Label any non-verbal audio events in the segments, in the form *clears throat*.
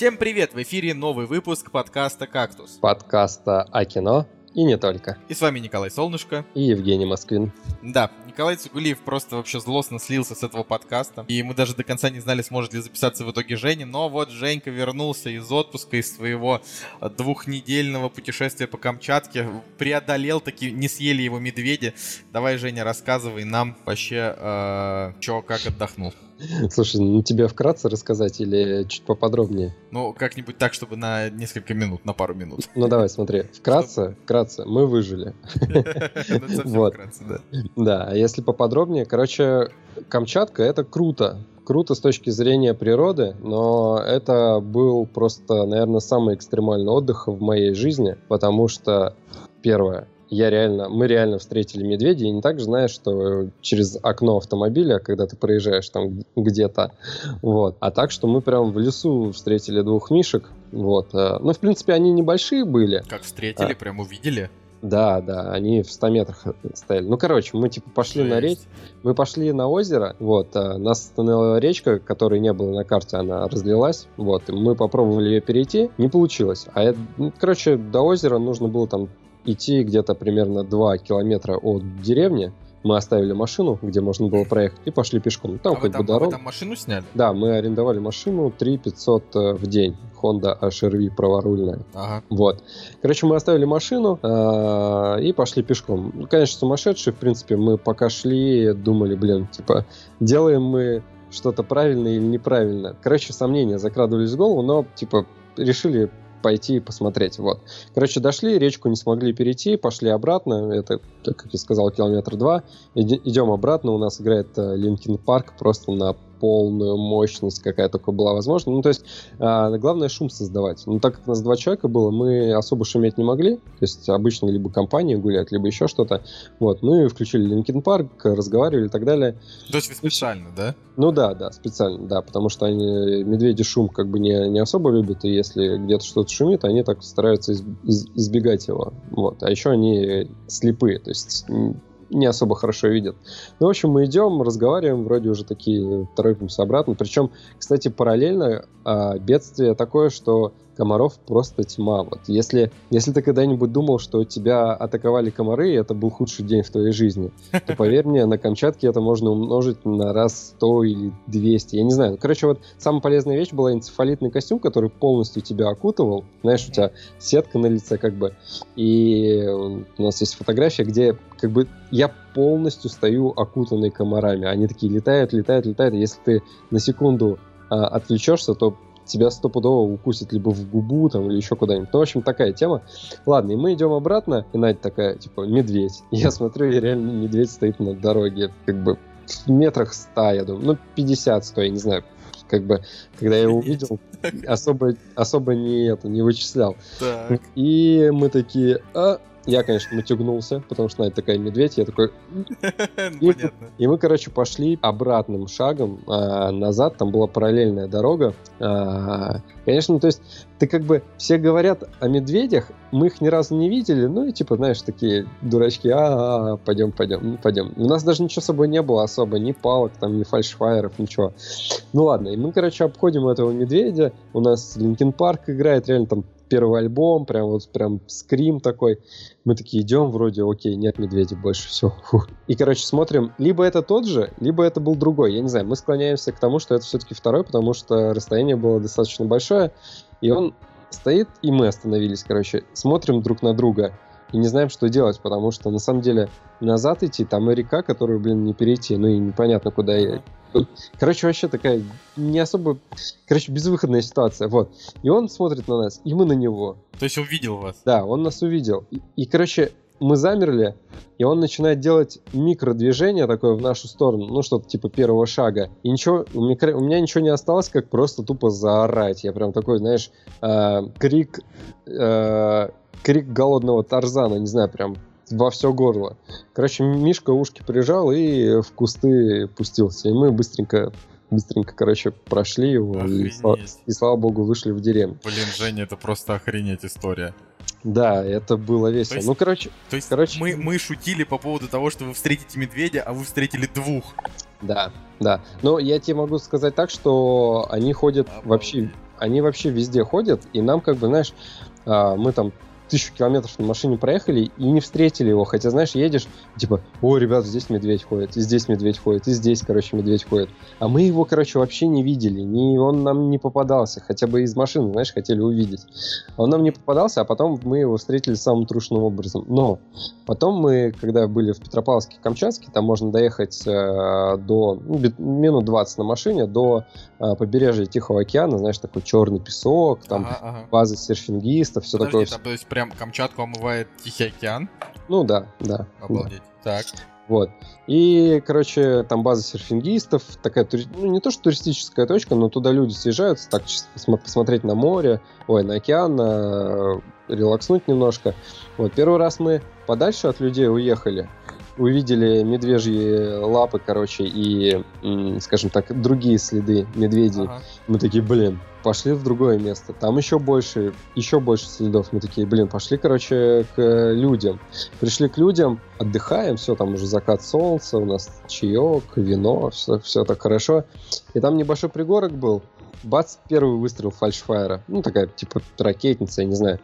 Всем привет! В эфире новый выпуск подкаста «Кактус». Подкаста о кино и не только. И с вами Николай Солнышко. И Евгений Москвин. Да, Николай Цугулиев просто вообще злостно слился с этого подкаста. И мы даже до конца не знали, сможет ли записаться в итоге Женя. Но вот Женька вернулся из отпуска, из своего двухнедельного путешествия по Камчатке. Преодолел таки, не съели его медведи. Давай, Женя, рассказывай нам вообще, э, чё, как отдохнул. Слушай, ну тебе вкратце рассказать или чуть поподробнее? Ну, как-нибудь так, чтобы на несколько минут, на пару минут. Ну, давай, смотри. Вкратце, вкратце, мы выжили. *laughs* Ну, вот. Да, а если поподробнее, короче, Камчатка — это круто. Круто с точки зрения природы, но это был просто, наверное, самый экстремальный отдых в моей жизни, потому что, первое, я реально, мы реально встретили медведя, и не так же знаешь, что через окно автомобиля, когда ты проезжаешь там где-то, вот, а так, что мы прям в лесу встретили двух мишек, вот, э, ну, в принципе, они небольшие были. Как встретили, а, прям увидели? Да, да, они в 100 метрах стояли. Ну, короче, мы типа пошли Жесть. на речь, мы пошли на озеро, вот, а нас остановила речка, которой не было на карте, она разлилась, вот, и мы попробовали ее перейти, не получилось. А, это, ну, короче, до озера нужно было там идти где-то примерно 2 километра от деревни. Мы оставили машину, где можно было проехать, и пошли пешком. Там а как бы дорога. А вы там машину сняли? Да, мы арендовали машину 3 500 э, в день. Honda HRV праворульная. Ага. Вот. Короче, мы оставили машину э, и пошли пешком. Ну, конечно, сумасшедшие, в принципе, мы пока шли, думали, блин, типа, делаем мы что-то правильно или неправильно. Короче, сомнения закрадывались в голову, но, типа, решили пойти и посмотреть. Вот. Короче, дошли, речку не смогли перейти, пошли обратно. Это, как я сказал, километр два. Идем обратно. У нас играет Linkin Park просто на полную мощность, какая только была возможна. Ну, то есть, а, главное шум создавать. Ну, так как у нас два человека было, мы особо шуметь не могли. То есть, обычно либо компания гулять, либо еще что-то. Вот, мы включили Linkin Park, разговаривали и так далее. То есть, вы специально, да? Ну, да, да, специально, да, потому что они, медведи шум как бы не, не особо любят, и если где-то что-то шумит, они так стараются из, из, избегать его. Вот, а еще они слепые, то есть не особо хорошо видят. Ну, в общем, мы идем, разговариваем, вроде уже такие торопимся обратно. Причем, кстати, параллельно а, бедствие такое, что комаров просто тьма. Вот если, если ты когда-нибудь думал, что тебя атаковали комары, и это был худший день в твоей жизни, то поверь мне, на Камчатке это можно умножить на раз 100 или 200. Я не знаю. Короче, вот самая полезная вещь была энцефалитный костюм, который полностью тебя окутывал. Знаешь, у тебя сетка на лице как бы. И у нас есть фотография, где как бы я полностью стою окутанный комарами. Они такие летают, летают, летают. Если ты на секунду а, отвлечешься, то тебя стопудово укусит либо в губу там или еще куда-нибудь. Ну, в общем, такая тема. Ладно, и мы идем обратно, и Надя такая, типа, медведь. И *laughs* я смотрю, и реально медведь стоит на дороге, как бы в метрах ста, я думаю, ну, 50, 100, я не знаю, как бы, когда я его увидел, особо, особо не, это, не вычислял. Так. И мы такие, а, я, конечно, натягнулся, потому что Надя такая медведь, я такой... *laughs* И, и мы, короче, пошли обратным шагом а, назад, там была параллельная дорога. А, конечно, то есть ты как бы... Все говорят о медведях, мы их ни разу не видели, ну и типа, знаешь, такие дурачки, а, -а, -а пойдем, пойдем, ну пойдем. У нас даже ничего с собой не было особо, ни палок, там, ни фальшфайеров, ничего. Ну ладно, и мы, короче, обходим этого медведя, у нас Linkin Park играет, реально там первый альбом, прям вот прям скрим такой. Мы такие идем, вроде, окей, нет медведя больше, все. Фу. И, короче, смотрим, либо это тот же, либо это был другой. Я не знаю, мы склоняемся к тому, что это все-таки второй, потому что расстояние было достаточно большое, и он стоит, и мы остановились, короче, смотрим друг на друга и не знаем, что делать, потому что на самом деле назад идти, там и река, которую, блин, не перейти, ну и непонятно, куда Короче, вообще такая не особо... Короче, безвыходная ситуация, вот. И он смотрит на нас, и мы на него. То есть он видел вас? Да, он нас увидел. И, и короче, мы замерли, и он начинает делать микродвижение такое в нашу сторону, ну, что-то типа первого шага. И ничего, у меня, у меня ничего не осталось, как просто тупо заорать. Я прям такой, знаешь, э, крик... Э, крик голодного Тарзана, не знаю, прям во все горло. Короче, Мишка ушки прижал и в кусты пустился. И мы быстренько быстренько, короче, прошли его и, и, слава богу, вышли в деревню. Блин, Женя, это просто охренеть история. Да, это было весело. есть, ну, короче, то есть короче... Мы, мы шутили по поводу того, что вы встретите медведя, а вы встретили двух. Да, да. Но я тебе могу сказать так, что они ходят Обалдеть. вообще они вообще везде ходят, и нам как бы, знаешь, а, мы там тысячу километров на машине проехали и не встретили его. Хотя, знаешь, едешь, типа, о, ребят, здесь медведь ходит, и здесь медведь ходит, и здесь, короче, медведь ходит. А мы его, короче, вообще не видели, ни он нам не попадался, хотя бы из машины, знаешь, хотели увидеть. Он нам не попадался, а потом мы его встретили самым трушным образом. Но потом мы, когда были в Петропавловске-Камчатске, там можно доехать э, до ну, минут 20 на машине до э, побережья Тихого океана, знаешь, такой черный песок, там ага, ага. базы серфингистов, все Подожди, такое. Там, то есть прям Камчатку омывает Тихий океан? Ну да, да. Обалдеть. Да. Так. Вот. И, короче, там база серфингистов, такая, ну, не то что туристическая точка, но туда люди съезжаются, так, посмотреть на море, ой, на океан, на, релакснуть немножко. Вот, первый раз мы подальше от людей уехали, увидели медвежьи лапы, короче, и, скажем так, другие следы медведей. Ага. Мы такие, блин, пошли в другое место. Там еще больше, еще больше следов. Мы такие, блин, пошли, короче, к людям. Пришли к людям, отдыхаем, все, там уже закат солнца, у нас чаек, вино, все, все так хорошо. И там небольшой пригорок был. Бац, первый выстрел фальшфайера. Ну, такая, типа, ракетница, я не знаю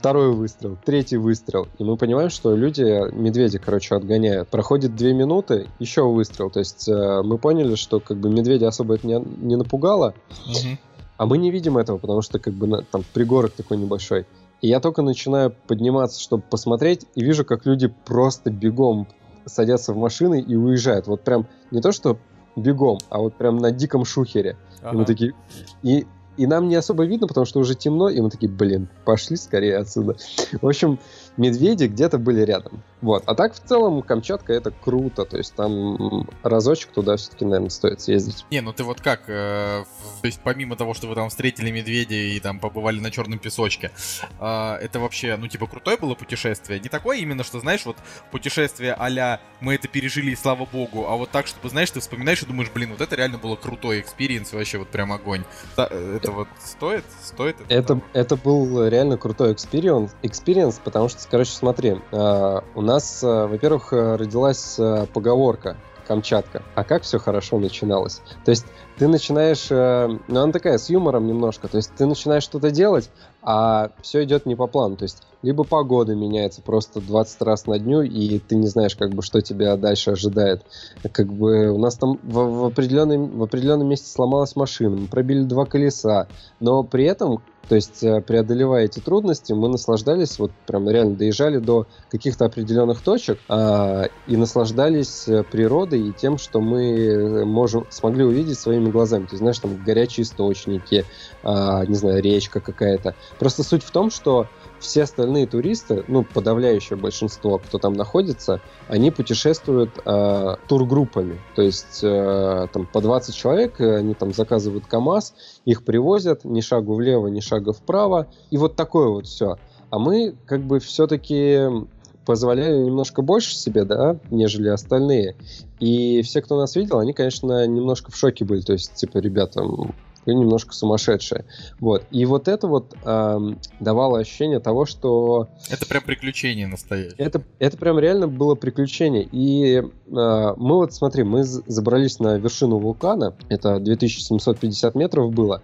второй выстрел, третий выстрел. И мы понимаем, что люди медведи, короче, отгоняют. Проходит две минуты, еще выстрел. То есть э, мы поняли, что как бы медведя особо это не, не напугало. Угу. А мы не видим этого, потому что как бы на, там пригорок такой небольшой. И я только начинаю подниматься, чтобы посмотреть, и вижу, как люди просто бегом садятся в машины и уезжают. Вот прям не то, что бегом, а вот прям на диком шухере. Ага. И мы такие... И и нам не особо видно, потому что уже темно, и мы такие, блин, пошли скорее отсюда. В общем, медведи где-то были рядом. Вот. А так, в целом, Камчатка это круто. То есть там разочек туда все-таки, наверное, стоит съездить. Не, ну ты вот как? Э, то есть помимо того, что вы там встретили медведя и там побывали на черном песочке, э, это вообще, ну типа, крутое было путешествие? Не такое именно, что, знаешь, вот путешествие а мы это пережили и слава богу, а вот так, чтобы, знаешь, ты вспоминаешь и думаешь, блин, вот это реально было крутой experience, вообще вот прям огонь. Э, это вот стоит? Стоит это? Это, это был реально крутой experience, experience, потому что, короче, смотри, э, у нас, э, во-первых, э, родилась э, поговорка Камчатка. А как все хорошо начиналось? То есть ты начинаешь, ну она такая с юмором немножко, то есть ты начинаешь что-то делать, а все идет не по плану. То есть либо погода меняется просто 20 раз на дню, и ты не знаешь, как бы, что тебя дальше ожидает. Как бы у нас там в, в, определенном, в определенном месте сломалась машина, мы пробили два колеса, но при этом то есть, э, преодолевая эти трудности, мы наслаждались, вот прям реально доезжали до каких-то определенных точек а, и наслаждались э, природой и тем, что мы э, можем, смогли увидеть своими глазами. То есть, знаешь, там горячие источники, а, не знаю, речка какая-то. Просто суть в том, что все остальные туристы, ну, подавляющее большинство, кто там находится, они путешествуют э, тургруппами. То есть э, там по 20 человек, они там заказывают КАМАЗ, их привозят ни шагу влево, ни шагу вправо. И вот такое вот все. А мы как бы все-таки позволяли немножко больше себе, да, нежели остальные. И все, кто нас видел, они, конечно, немножко в шоке были. То есть, типа, ребята, вы немножко сумасшедшие. Вот. И вот это вот эм, давало ощущение того, что... Это прям приключение настоящее. Это, это прям реально было приключение. И э, мы вот, смотри, мы забрались на вершину вулкана, это 2750 метров было.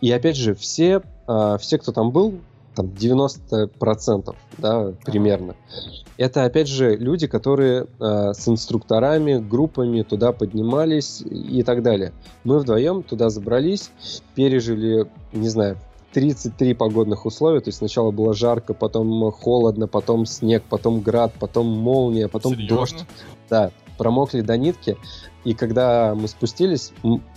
И опять же, все, э, все кто там был, там 90%, да, примерно. Это, опять же, люди, которые э, с инструкторами, группами туда поднимались и так далее. Мы вдвоем туда забрались, пережили, не знаю, 33 погодных условия, то есть сначала было жарко, потом холодно, потом снег, потом град, потом молния, потом Серьезно? дождь. Да, промокли до нитки. И когда мы спустились,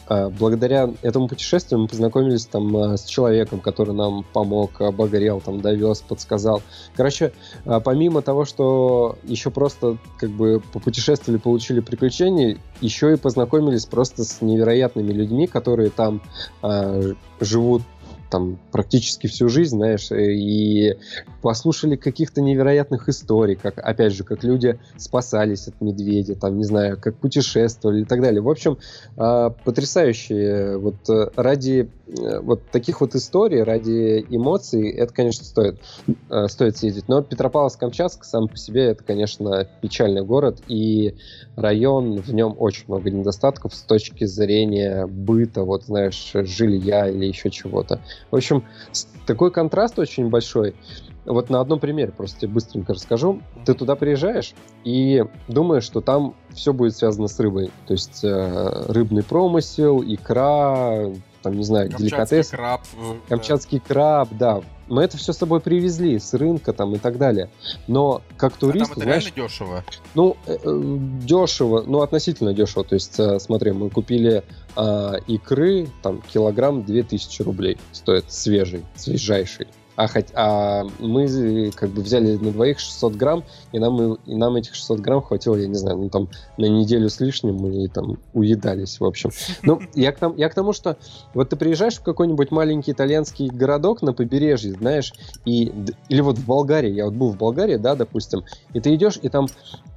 а, благодаря этому путешествию мы познакомились там а, с человеком, который нам помог, обогрел, там довез, подсказал. Короче, а, помимо того, что еще просто как бы попутешествовали, получили приключения, еще и познакомились просто с невероятными людьми, которые там живут там практически всю жизнь, знаешь, э, и послушали каких-то невероятных историй, как, опять же, как люди спасались от медведя, там, не знаю, как путешествовали и так далее. В общем, а, потрясающие вот э, ради э, вот таких вот историй, ради эмоций, это, конечно, стоит, стоит съездить. Но Петропавловск-Камчатск сам по себе, это, конечно, печальный город, и район, в нем очень много недостатков с точки зрения быта, вот, знаешь, жилья или еще чего-то. В общем, такой контраст очень большой. Вот на одном примере просто тебе быстренько расскажу. Ты туда приезжаешь и думаешь, что там все будет связано с рыбой. То есть э, рыбный промысел, икра, там, не знаю, Камчатский деликатес. краб. э, Камчатский краб, да. Мы это все с собой привезли с рынка там и так далее. Но как да. А турист, там это знаешь, реально дешево. ну, э, э, дешево, ну, относительно дешево. То есть, э, смотри, мы купили а, икры, там, килограмм 2000 рублей стоит свежий, свежайший. А, хоть, а мы как бы взяли на двоих 600 грамм, и нам, и, нам этих 600 грамм хватило, я не знаю, ну там на неделю с лишним мы там уедались, в общем. Ну, я к, тому, я к тому, что вот ты приезжаешь в какой-нибудь маленький итальянский городок на побережье, знаешь, и, или вот в Болгарии, я вот был в Болгарии, да, допустим, и ты идешь, и там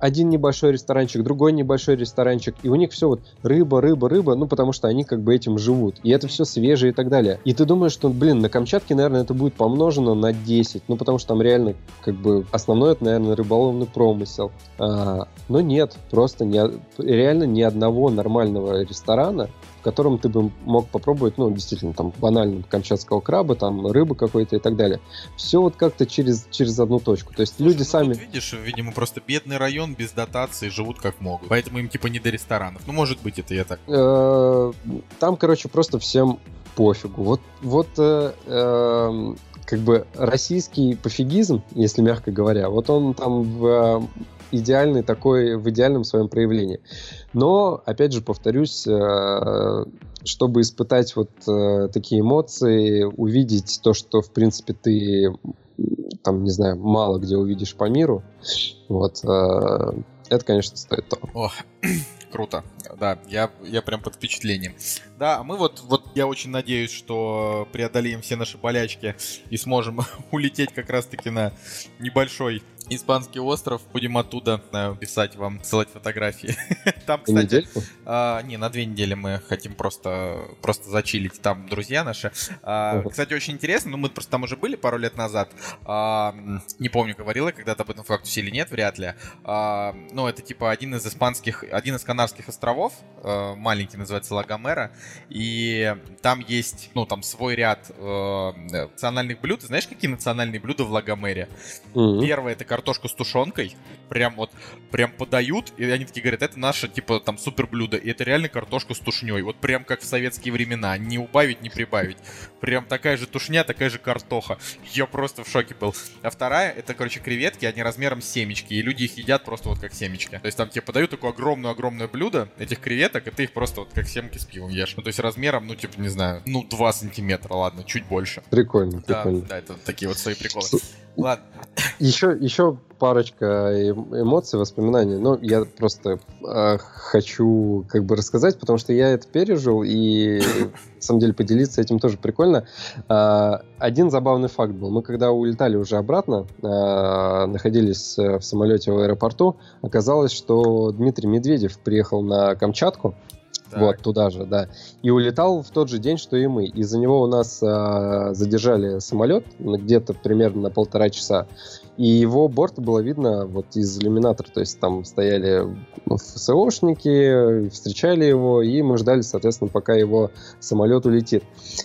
один небольшой ресторанчик, другой небольшой ресторанчик, и у них все вот рыба, рыба, рыба, ну потому что они как бы этим живут, и это все свежее и так далее. И ты думаешь, что, блин, на Камчатке, наверное, это будет помножено на 10, ну потому что там реально как бы основной это, наверное, рыболовный промысел. А, но нет, просто не, реально ни одного нормального ресторана, в котором ты бы мог попробовать, ну, действительно, там, банально камчатского краба, там, рыбы какой-то и так далее. Все вот как-то через, через одну точку. То есть Слушай, люди ну сами... видишь, видимо, просто бедный район без дотации живут как могут. Поэтому им типа не до ресторанов. Ну, может быть, это я так. Э, Там, короче, просто всем пофигу. Вот, вот э, эм, как бы российский пофигизм, если мягко говоря, вот он там в э, идеальный такой, в идеальном своем проявлении. Но, опять же, повторюсь, э, чтобы испытать вот э, такие эмоции, увидеть то, что, в принципе, ты там, не знаю, мало где увидишь по миру, вот, это, конечно, стоит того. О, круто. Да, я, я прям под впечатлением. Да, а мы вот, вот я очень надеюсь, что преодолеем все наши болячки и сможем *laughs* улететь как раз-таки на небольшой испанский остров. Будем оттуда э, писать вам, ссылать фотографии. *laughs* Там, кстати, недельку? А, не, на две недели мы хотим просто, просто зачилить. Там друзья наши. А. Кстати, очень интересно, ну мы просто там уже были пару лет назад. А, не помню, говорил я когда-то об этом фактусе или нет, вряд ли. А, ну, это типа один из испанских, один из Канарских островов, э, маленький, называется Лагомера. И там есть, ну, там свой ряд э, национальных блюд. Знаешь, какие национальные блюда в Лагомере? Мгм. Первое это картошка с тушенкой. Прям вот, прям подают, и они такие говорят, это наше, типа, там, супер блюдо. И это реально картошка с тушней. Вот прям как в советские времена. Не убавить, не прибавить. Прям такая же тушня, такая же картоха. Я просто в шоке был. А вторая, это, короче, креветки, они размером семечки. И люди их едят просто вот как семечки. То есть там тебе подают такое огромное-огромное блюдо этих креветок, и ты их просто вот как семки с пивом ешь. Ну, то есть размером, ну, типа, не знаю, ну, 2 сантиметра, ладно, чуть больше. Прикольно, Да, прикольно. да, это такие вот свои приколы. Ладно. Еще, еще парочка эм- эмоций, воспоминаний. Ну, я просто э, хочу как бы рассказать, потому что я это пережил, и на самом деле поделиться этим тоже прикольно. А, один забавный факт был. Мы когда улетали уже обратно, а, находились э, в самолете в аэропорту, оказалось, что Дмитрий Медведев приехал на Камчатку, Так. вот, туда же, да. И улетал в тот же день, что и мы. Из-за него у нас а, задержали самолет где-то примерно на полтора часа. И его борт было видно вот из иллюминатора. То есть там стояли ФСОшники, встречали его, и мы ждали, соответственно, пока его самолет улетит.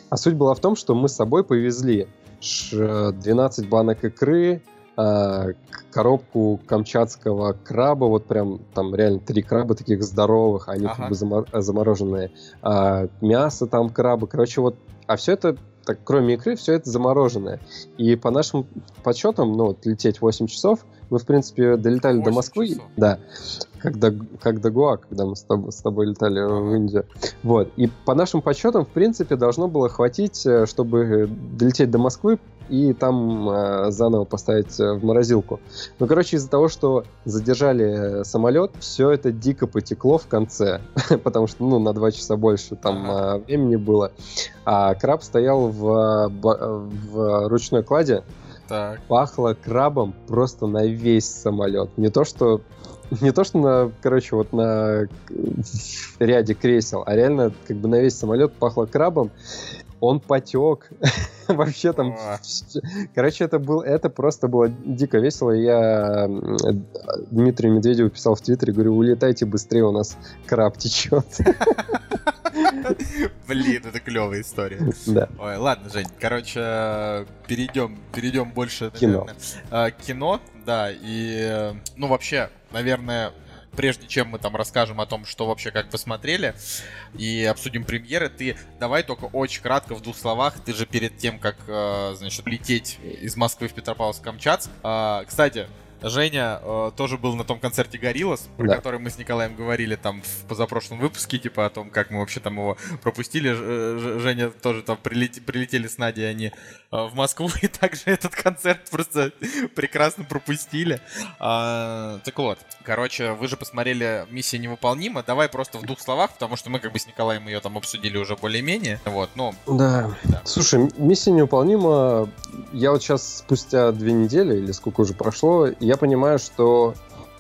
А суть была в том, что мы с собой повезли ш- 12 банок икры, к- коробку камчатского краба, вот прям там реально три краба таких здоровых, они Ага. как бы замор- замороженные, а, мясо там краба, короче, вот, а все это так, кроме икры, все это замороженное. И по нашим подсчетам, ну, вот лететь 8 часов, мы, в принципе, долетали до 8 Москвы. часов? Да. Как до, как до Гоа, когда мы с тобой, с тобой летали в Индию. Вот. И по нашим подсчетам, в принципе, должно было хватить, э, чтобы э, долететь до Москвы и там э, заново поставить э, в морозилку. Ну, короче, из-за того, что задержали самолет, все это дико потекло в конце, *laughs* потому что, ну, на два часа больше там Ага. времени было. А краб стоял в, в ручной кладе, Так. пахло крабом просто на весь самолет. Не то, что не то, что на, короче, вот на ряде кресел, а реально как бы на весь самолет пахло крабом. Он потек. *laughs* Вообще там... Всё- Короче, это, был, это просто было дико весело. Я Дмитрию Медведеву писал в Твиттере, говорю, улетайте быстрее, у нас краб течет. *laughs* Блин, это клевая история. Да. Ой, ладно, Жень, короче, перейдем, перейдем больше, Кино. наверное, а, к кино, да, и, ну, вообще, наверное, прежде чем мы там расскажем о том, что вообще как посмотрели, и обсудим премьеры, ты давай только очень кратко в двух словах, ты же перед тем, как, э, значит, лететь из Москвы в Петропавловск-Камчатск, а, кстати, Женя э, тоже был на том концерте Гориллас, про Да. который мы с Николаем говорили там в позапрошлом выпуске, типа о том, как мы вообще там его пропустили. Ж- э, Женя тоже там прилети- прилетели с Надей они э, в Москву, *laughs* и также этот концерт просто прекрасно пропустили. А, так вот, короче, вы же посмотрели «Миссия невыполнима». Давай просто в двух словах, потому что мы как бы с Николаем ее там обсудили уже более-менее. Вот, ну, Да. Да. Слушай, миссия невыполнима. Я вот сейчас спустя две недели, или сколько уже прошло, я понимаю, что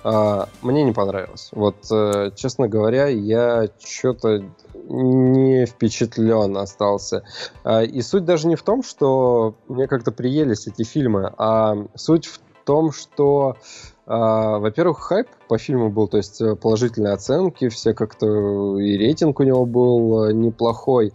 а, мне не понравилось. Вот, э, честно говоря, я что-то не впечатлен остался. А, и суть даже не в том, что мне как-то приелись эти фильмы, а суть в том, что а, во-первых, хайп по фильму был, то есть э, положительные оценки, все как-то и рейтинг у него был э, неплохой.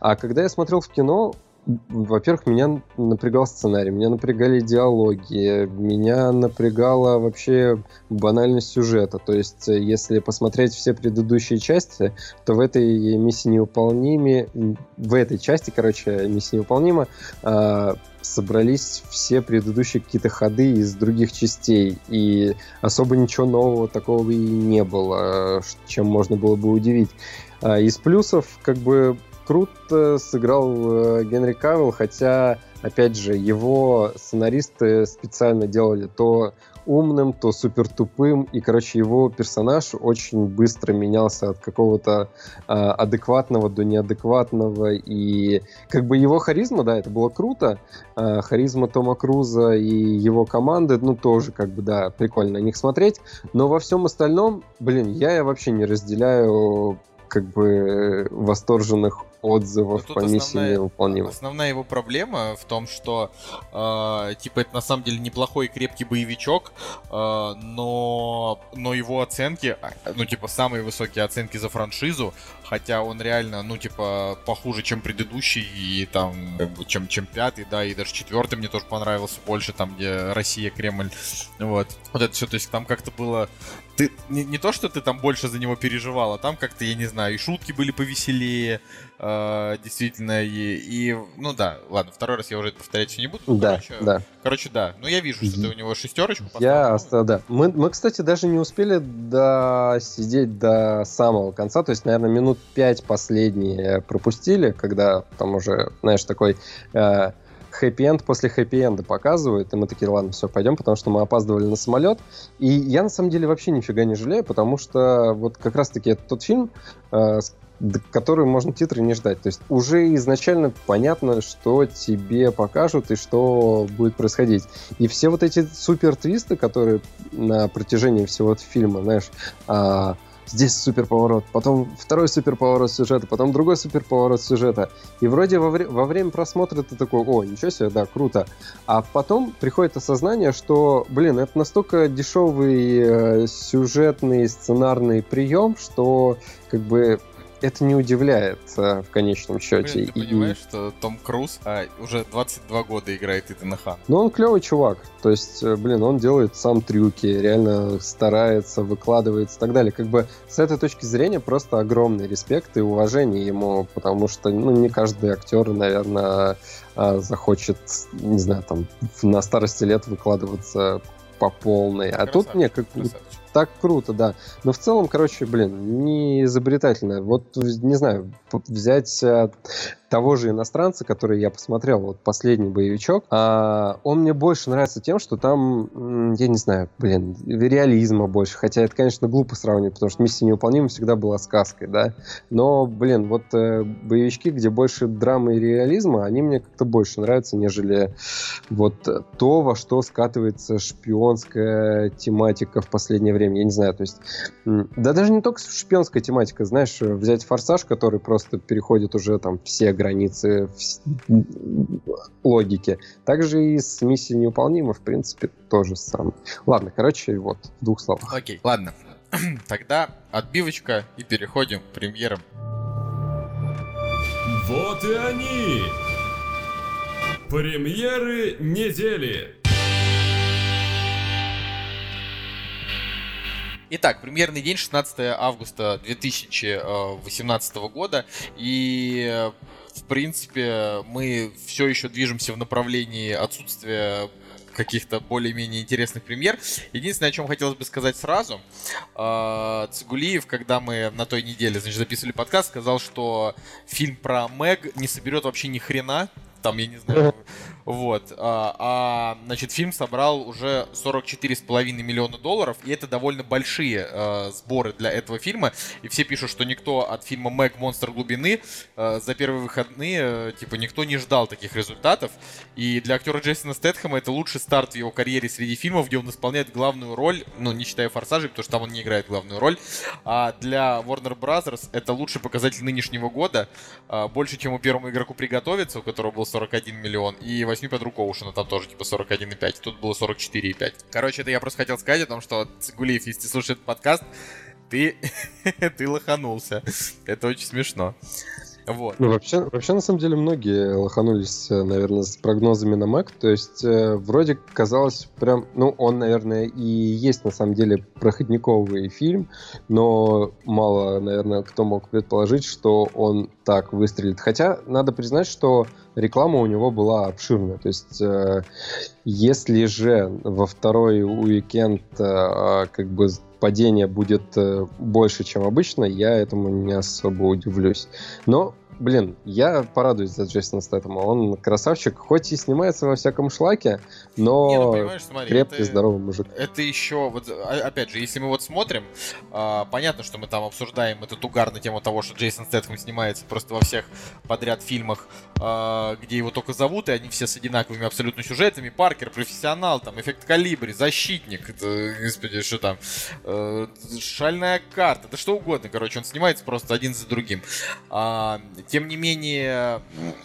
А когда я смотрел в кино, во-первых, меня напрягал сценарий, меня напрягали диалоги, меня напрягала вообще банальность сюжета. То есть, э, если посмотреть все предыдущие части, то в этой миссии невыполниме, в этой части, короче, миссии невыполнима, а, собрались все предыдущие какие-то ходы из других частей, и особо ничего нового такого и не было, ш- чем можно было бы удивить. А, Из плюсов, как бы, круто сыграл э, Генри Кавилл, хотя, опять же, его сценаристы специально делали то умным, то супер тупым, и, короче, его персонаж очень быстро менялся от какого-то а, адекватного до неадекватного, и как бы его харизма, да, это было круто, а, харизма Тома Круза и его команды, ну, тоже, как бы, да, прикольно на них смотреть, но во всем остальном, блин, я вообще не разделяю как бы восторженных отзывов по миссии невыполнима. Основная его проблема в том, что э, типа это на самом деле неплохой и крепкий боевичок, э, но но его оценки, а, ну типа самые высокие оценки за франшизу, хотя он реально, ну типа похуже, чем предыдущий и там чем чем пятый, да, и даже четвертый мне тоже понравился больше, там где Россия Кремль, вот вот это все, то есть там как-то было ты не, не то, что ты там больше за него переживал, а там как-то, я не знаю, и шутки были повеселее, э, действительно, и, и, ну да, ладно, второй раз я уже это повторять все не буду. Да, короче, да. короче, да. Ну, я вижу, что ты у него шестерочку Я, поставил. оста- да. Мы, мы, кстати, даже не успели досидеть до самого конца. То есть, наверное, минут пять последние пропустили, когда там уже, знаешь, такой э, хэппи-энд после хэппи-энда показывают. И мы такие, ладно, все, пойдем, потому что мы опаздывали на самолет. И я, на самом деле, вообще нифига не жалею, потому что вот как раз-таки это тот фильм, э, который можно титры не ждать. То есть уже изначально понятно, что тебе покажут и что будет происходить. И все вот эти супер твисты, которые на протяжении всего фильма, знаешь, а, здесь супер поворот, потом второй супер поворот сюжета, потом другой супер поворот сюжета. И вроде во, вре- во время просмотра ты такой, о, ничего себе, да, круто. А потом приходит осознание, что, блин, это настолько дешевый э, сюжетный сценарный прием, что как бы это не удивляет э, в конечном счете. Блин, ты И- понимаешь, что Том Круз а, уже 22 года играет Итана Хан. Ну, он клевый чувак. То есть, э, блин, он делает сам трюки, реально старается, выкладывается и так далее. Как бы с этой точки зрения просто огромный респект и уважение ему, потому что, ну, не каждый актер, наверное, а, захочет, не знаю, там, на старости лет выкладываться по полной. А тут Красавчик, мне как красавчик. Так круто, да. Но в целом, короче, блин, не изобретательно. Вот, не знаю, взять а, того же иностранца, который я посмотрел, вот последний боевичок, а, он мне больше нравится тем, что там, я не знаю, блин, реализма больше. Хотя это, конечно, глупо сравнивать, потому что «Миссия невыполнима» всегда была сказкой, да. Но, блин, вот э, боевички, где больше драмы и реализма, они мне как-то больше нравятся, нежели вот то, во что скатывается шпионская тематика в последнее время. Я не знаю, то есть... Да даже не только шпионская тематика, знаешь, взять «Форсаж», который просто переходит уже там все границы логики. Также и с «Миссией невыполнима», в принципе, тоже самое. Ладно, короче, вот, в двух словах. Окей, ладно. *clears throat* Тогда отбивочка и переходим к премьерам. Вот и они! Премьеры недели! Итак, премьерный день 16 августа 2018 года. И, в принципе, мы все еще движемся в направлении отсутствия каких-то более-менее интересных премьер. Единственное, о чем хотелось бы сказать сразу, э, Цигулиев, когда мы на той неделе, значит, записывали подкаст, сказал, что фильм про Мэг не соберет вообще ни хрена, там, я не знаю, вот. А, а, значит, фильм собрал уже 44,5 миллиона долларов, и это довольно большие а, сборы для этого фильма. И все пишут, что никто от фильма «Мэг. Монстр глубины» а, за первые выходные, а, типа, никто не ждал таких результатов. И для актера Джейсона Стэтхэма это лучший старт в его карьере среди фильмов, где он исполняет главную роль, ну, не считая «Форсажей», потому что там он не играет главную роль. А для Warner Brothers это лучший показатель нынешнего года, а, больше, чем у первому игроку приготовиться, у которого был 41 миллион, и 8 подруг Оушена, там тоже типа 41,5, тут было 44,5. Короче, это я просто хотел сказать о том, что Цигулиев, если этот подкаст, ты, *laughs* ты лоханулся. Это очень смешно. Вот. Ну, вообще, вообще, на самом деле, многие лоханулись, э, наверное, с прогнозами на Mac. То есть, э, вроде казалось прям... Ну, он, наверное, и есть, на самом деле, проходниковый фильм, но мало, наверное, кто мог предположить, что он так выстрелит. Хотя, надо признать, что реклама у него была обширная. То есть, э, если же во второй уикенд э, как бы падение будет э, больше, чем обычно, я этому не особо удивлюсь. Но блин, я порадуюсь за Джейсона Стэттема. Он красавчик, хоть и снимается во всяком шлаке, но Не, ну, смотри, крепкий, это, здоровый мужик. Это еще, вот, а, опять же, если мы вот смотрим, а, понятно, что мы там обсуждаем этот угар на тему того, что Джейсон Стэтхэм снимается просто во всех подряд фильмах, а, где его только зовут, и они все с одинаковыми абсолютно сюжетами. Паркер, профессионал, там, эффект калибри, защитник, это, господи, что там, э, шальная карта, да что угодно, короче, он снимается просто один за другим. А, тем не менее,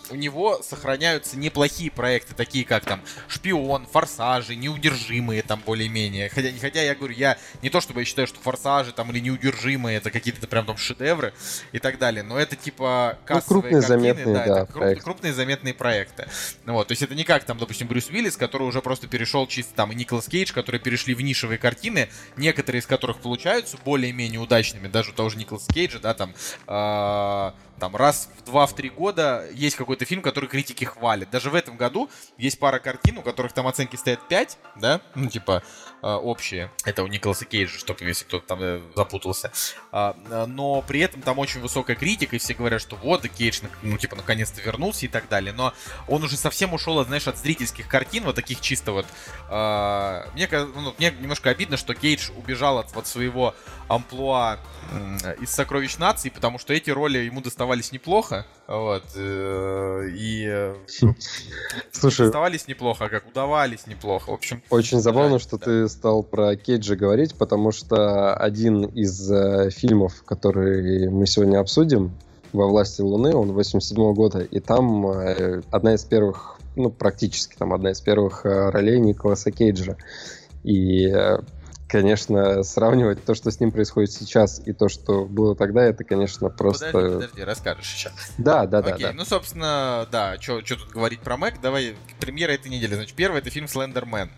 у него сохраняются неплохие проекты, такие как там Шпион, Форсажи, Неудержимые там более-менее. Хотя, хотя я говорю, я не то чтобы я считаю, что Форсажи там или Неудержимые это какие-то прям там шедевры и так далее, но это типа кассовые ну, крупные, картины, заметные, да, да, это круп, крупные заметные проекты. Ну, вот, то есть это не как там, допустим, Брюс Уиллис, который уже просто перешел чисто там, и Николас Кейдж, которые перешли в нишевые картины, некоторые из которых получаются более-менее удачными, даже у того же Николаса Кейджа, да, там, э, там раз в два, в три года есть какой-то фильм, который критики хвалят. Даже в этом году есть пара картин, у которых там оценки стоят 5, да, ну, типа, общие. Это у Николаса Кейджа, чтобы, если кто-то там э, запутался. А, э, но при этом там очень высокая критика, и все говорят, что вот, Кейдж, ну, типа, наконец-то вернулся и так далее. Но он уже совсем ушел, знаешь, от зрительских картин, вот таких чисто вот... Э, мне, ну, мне немножко обидно, что Кейдж убежал от вот своего амплуа из «Сокровищ нации», потому что эти роли ему доставались неплохо, вот, э, и... Э, Слушай... Доставались неплохо, как удавались неплохо, в общем... Очень забавно, что да. ты стал про Кейджа говорить, потому что один из э, фильмов, который мы сегодня обсудим, «Во власти Луны», он 87 -го года, и там э, одна из первых, ну, практически там одна из первых э, ролей Николаса Кейджа. И конечно, сравнивать то, что с ним происходит сейчас, и то, что было тогда, это, конечно, просто... Подожди, подожди, расскажешь сейчас. Да, да, да. Окей, да. ну, собственно, да, что тут говорить про Мэг, давай, премьера этой недели. Значит, первый это фильм «Слендермен».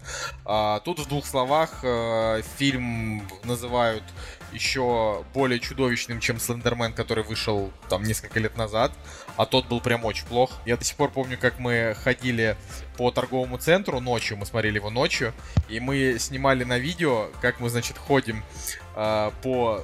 А, тут в двух словах а, фильм называют еще более чудовищным, чем Слендермен, который вышел там несколько лет назад, а тот был прям очень плох. Я до сих пор помню, как мы ходили по торговому центру ночью, мы смотрели его ночью, и мы снимали на видео, как мы, значит, ходим э, по...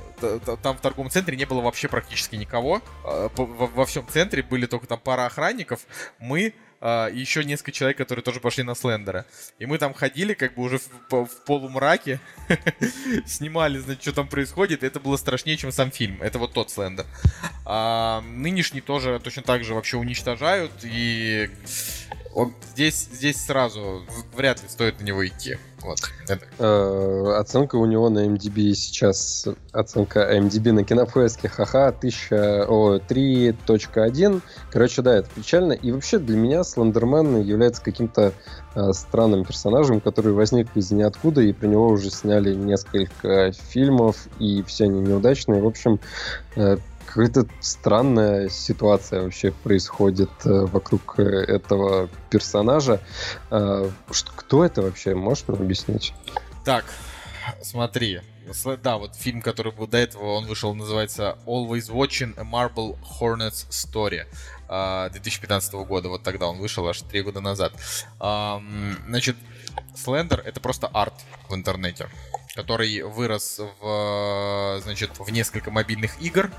Там в торговом центре не было вообще практически никого. Э, по, во, во всем центре были только там пара охранников, мы а, и еще несколько человек, которые тоже пошли на Слендера. И мы там ходили, как бы уже в, в полумраке, *laughs* снимали, значит, что там происходит, и это было страшнее, чем сам фильм. Это вот тот Слендер. А, нынешний тоже точно так же вообще уничтожают, и он, здесь, здесь сразу вряд ли стоит на него идти. Вот. Э, оценка у него на MDB сейчас, оценка MDB на кинопоиске, ха-ха, 1000, о, 3.1. Короче, да, это печально. И вообще для меня Слендермен является каким-то э, странным персонажем, который возник из ниоткуда, и про него уже сняли несколько фильмов, и все они неудачные. В общем, э, какая-то странная ситуация вообще происходит э, вокруг э, этого персонажа. Э, кто это вообще? Можешь нам объяснить? Так, смотри. Да, вот фильм, который был до этого, он вышел, называется Always Watching a Marble Hornets Story 2015 года. Вот тогда он вышел, аж три года назад. Значит, Слендер — это просто арт в интернете который вырос в, значит, в несколько мобильных игр,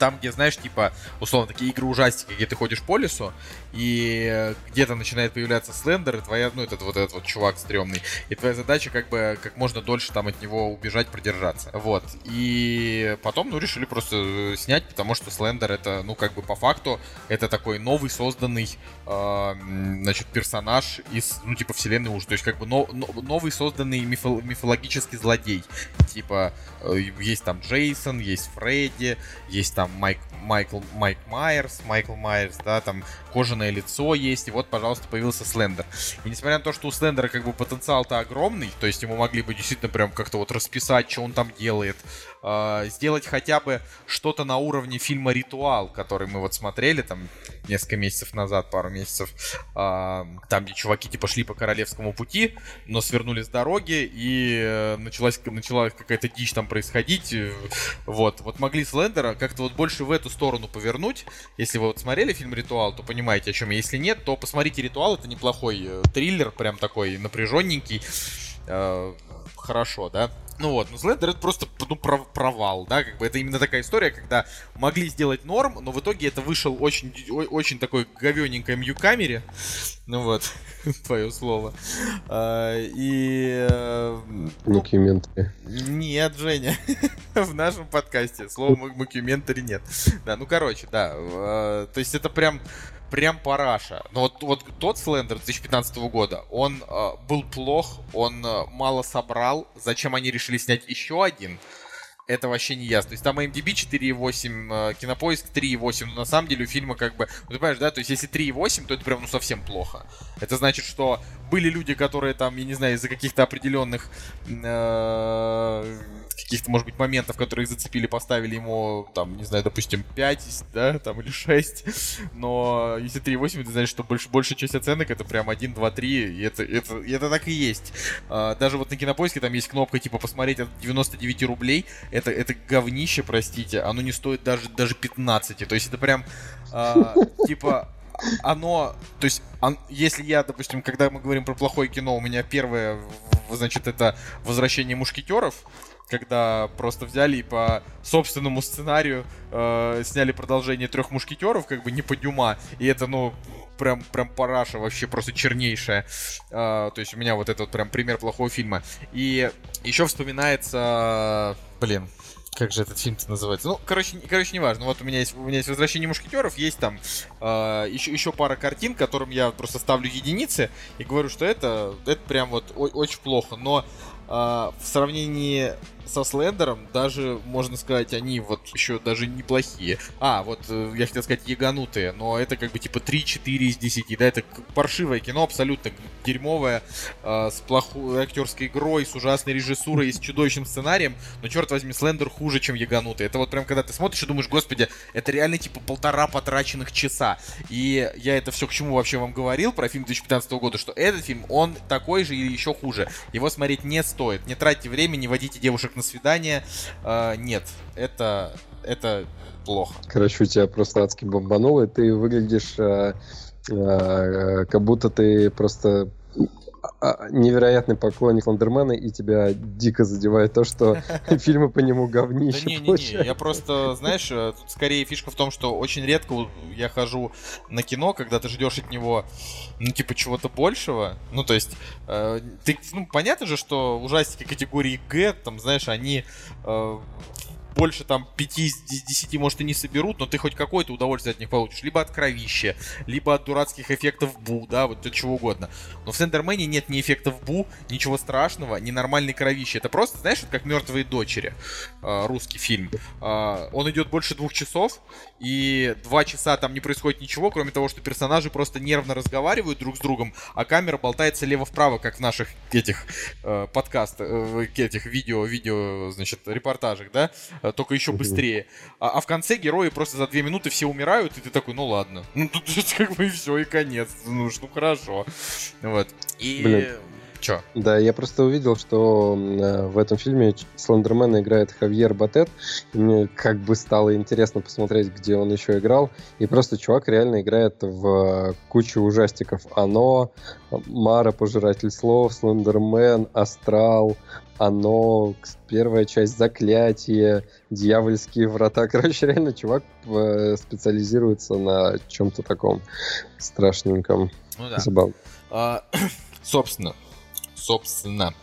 там, где, знаешь, типа, условно, такие игры ужастики, где ты ходишь по лесу, и где-то начинает появляться слендер, и твоя, ну, этот вот этот вот чувак стрёмный, и твоя задача как бы как можно дольше там от него убежать, продержаться. Вот. И потом, ну, решили просто снять, потому что слендер это, ну, как бы по факту, это такой новый созданный, э, значит, персонаж из, ну, типа, вселенной уж. То есть, как бы, но, но, новый созданный мифо- мифологический злодей. Типа, э, есть там Джейсон, есть Фредди, есть там Майк, Майкл, Майк Майерс, Майкл Майерс, да, там кожаное лицо есть, и вот, пожалуйста, появился Слендер. И несмотря на то, что у Слендера как бы потенциал-то огромный, то есть ему могли бы действительно прям как-то вот расписать, что он там делает, э, сделать хотя бы что-то на уровне фильма «Ритуал», который мы вот смотрели там несколько месяцев назад, пару месяцев, там, где чуваки типа шли по королевскому пути, но свернули с дороги, и э, началась, началась какая-то дичь там происходить, э, вот. Вот могли Слендера как-то вот больше в эту сторону повернуть. Если вы вот смотрели фильм «Ритуал», то понимаете, о чем я. Если нет, то посмотрите «Ритуал», это неплохой э, триллер, прям такой напряженненький, хорошо, да. Ну вот, ну Слендер это просто ну, провал, да, как бы это именно такая история, когда могли сделать норм, но в итоге это вышел очень, очень такой говененькой мью-камере, ну вот, *laughs* твое слово, а, и... Э, ну, нет, Женя, *laughs* в нашем подкасте слова мокюментари нет. Да, ну короче, да, э, то есть это прям прям параша. Но вот, вот тот Слендер 2015 года, он э, был плох, он э, мало собрал. Зачем они решили снять еще один? это вообще не ясно. То есть там IMDb 4.8, э, Кинопоиск 3.8, но на самом деле у фильма как бы, ну, ты понимаешь, да, то есть если 3.8, то это прям ну совсем плохо. Это значит, что были люди, которые там, я не знаю, из-за каких-то определенных э, каких-то, может быть, моментов, которые их зацепили, поставили ему, там, не знаю, допустим, 5, да, там, или 6. Но если 3.8, ты знаешь, что больше, большая часть оценок это прям 1, 2, 3, и это, это, это так и есть. А, даже вот на Кинопоиске там есть кнопка, типа, посмотреть от 99 рублей. Это, это говнище, простите, оно не стоит даже, даже 15. То есть это прям, а, *laughs* типа, оно, то есть, он, если я, допустим, когда мы говорим про плохое кино, у меня первое, значит, это «Возвращение мушкетеров», когда просто взяли и по собственному сценарию э, сняли продолжение трех мушкетеров, как бы не по Дюма. И это, ну, прям, прям параша вообще просто чернейшая. Э, то есть у меня вот этот вот прям пример плохого фильма. И еще вспоминается... Блин, как же этот фильм-то называется? Ну, короче, короче, неважно. Вот у меня есть, у меня есть «Возвращение мушкетеров», есть там э, еще, еще пара картин, которым я просто ставлю единицы и говорю, что это, это прям вот очень плохо. Но э, в сравнении со Слендером даже, можно сказать, они вот еще даже неплохие. А, вот э, я хотел сказать яганутые, но это как бы типа 3-4 из 10, да, это паршивое кино, абсолютно дерьмовое, э, с плохой актерской игрой, с ужасной режиссурой и с чудовищным сценарием, но черт возьми, Слендер хуже, чем яганутый. Это вот прям когда ты смотришь и думаешь, господи, это реально типа полтора потраченных часа. И я это все к чему вообще вам говорил про фильм 2015 года, что этот фильм, он такой же или еще хуже. Его смотреть не стоит. Не тратьте время, не водите девушек на свидание. Э, нет, это, это плохо. Короче, у тебя просто адски бомбануло, и ты выглядишь э, э, как будто ты просто невероятный поклонник Ландермана, и тебя дико задевает то, что *laughs* фильмы по нему говнище. Да не-не-не, я просто, знаешь, э, тут скорее фишка в том, что очень редко я хожу на кино, когда ты ждешь от него, ну, типа, чего-то большего. Ну, то есть, э, ты, ну, понятно же, что ужастики категории Г, там, знаешь, они э, больше там 5 из 10, может, и не соберут, но ты хоть какое-то удовольствие от них получишь. Либо от кровища, либо от дурацких эффектов Бу, да, вот от чего угодно. Но в Сендермене нет ни эффектов Бу, ничего страшного, ни нормальной кровищи. Это просто, знаешь, как «Мертвые дочери», э, русский фильм. Э, он идет больше двух часов, и два часа там не происходит ничего, кроме того, что персонажи просто нервно разговаривают друг с другом, а камера болтается лево-вправо, как в наших этих э, подкастах, э, этих видео, видео, значит, репортажах, да, только еще быстрее. А, а в конце герои просто за две минуты все умирают, и ты такой, ну ладно. *laughs* Ну тут *laughs* как бы и все, и конец. Ну, ж, ну хорошо. Вот. И... Блин. Чё? Да, я просто увидел, что э, в этом фильме Слендермена играет Хавьер Батет. И мне как бы стало интересно посмотреть, где он еще играл. И просто чувак реально играет в э, кучу ужастиков. Оно, Мара, Пожиратель слов, Слендермен, Астрал, Оно, первая часть Заклятие, Дьявольские врата. *laughs* Короче, реально чувак э, специализируется на чем-то таком страшненьком. Ну да. Забавно. А, *clears throat* собственно, собственно,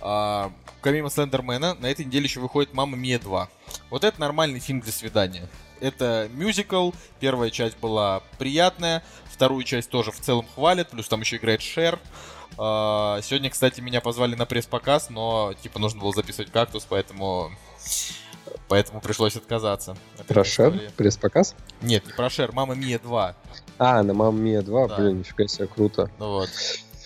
а, помимо Слендермена, на этой неделе еще выходит «Мама Мия 2». Вот это нормальный фильм для свидания. Это мюзикл, первая часть была приятная, вторую часть тоже в целом хвалят, плюс там еще играет Шер. А, сегодня, кстати, меня позвали на пресс-показ, но, типа, нужно было записывать «Кактус», поэтому... Поэтому пришлось отказаться. от этой Про Шер? истории. Пресс-показ? Нет, не про Шер, «Мама Мия 2». А, на Мамма Мия 2, Да. блин, нифига себе, круто. Ну вот,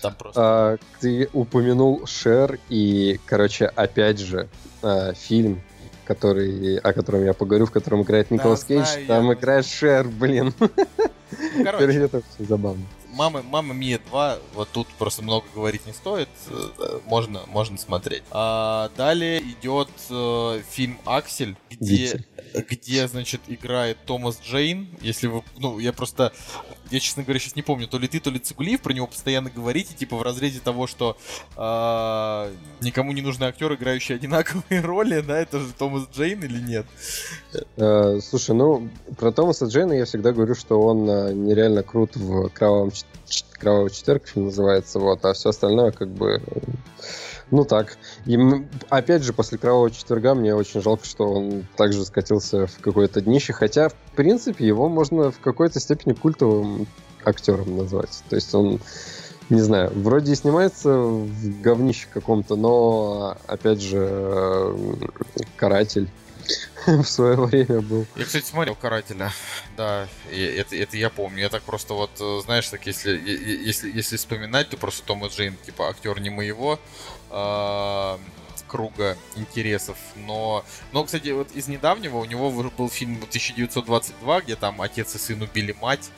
там просто... А, ты упомянул Шер, и, короче, опять же, а, фильм, который, о котором я поговорю, в котором играет Да, Николас Кейдж, знаю я. там играет Шер, блин. Короче, Это все забавно. Мама, Мама Мия 2, вот тут просто много говорить не стоит, э, можно, можно смотреть. А далее идет э, фильм «Аксель», где, где, значит, играет Томас Джейн. Если вы, ну, я просто, я, честно говоря, сейчас не помню, то ли ты, то ли Цигулиев про него постоянно говорите, типа в разрезе того, что а, никому не нужны актеры, играющие одинаковые *laughs* роли, да, это же Томас Джейн или нет? Э, Слушай, ну, про Томаса Джейна я всегда говорю, что он э, нереально крут в «Кровавом «Кровавый четверг» называется, вот, а все остальное как бы... э, Ну так. И опять же, после «Кровавого четверга» мне очень жалко, что он также скатился в какое-то днище, хотя, в принципе, его можно в какой-то степени культовым актером назвать. То есть он, не знаю, вроде и снимается в говнище каком-то, но, опять же, э, «Каратель» *laughs* в свое время был. Я, кстати, смотрел «Карателя», да, и это, это я помню. Я так просто вот, э, знаешь, так если, если, если вспоминать, то просто Томас Джейн, типа, актер не моего а, круга интересов, но... Но, кстати, вот из недавнего у него был фильм 1922, где там отец и сын убили мать,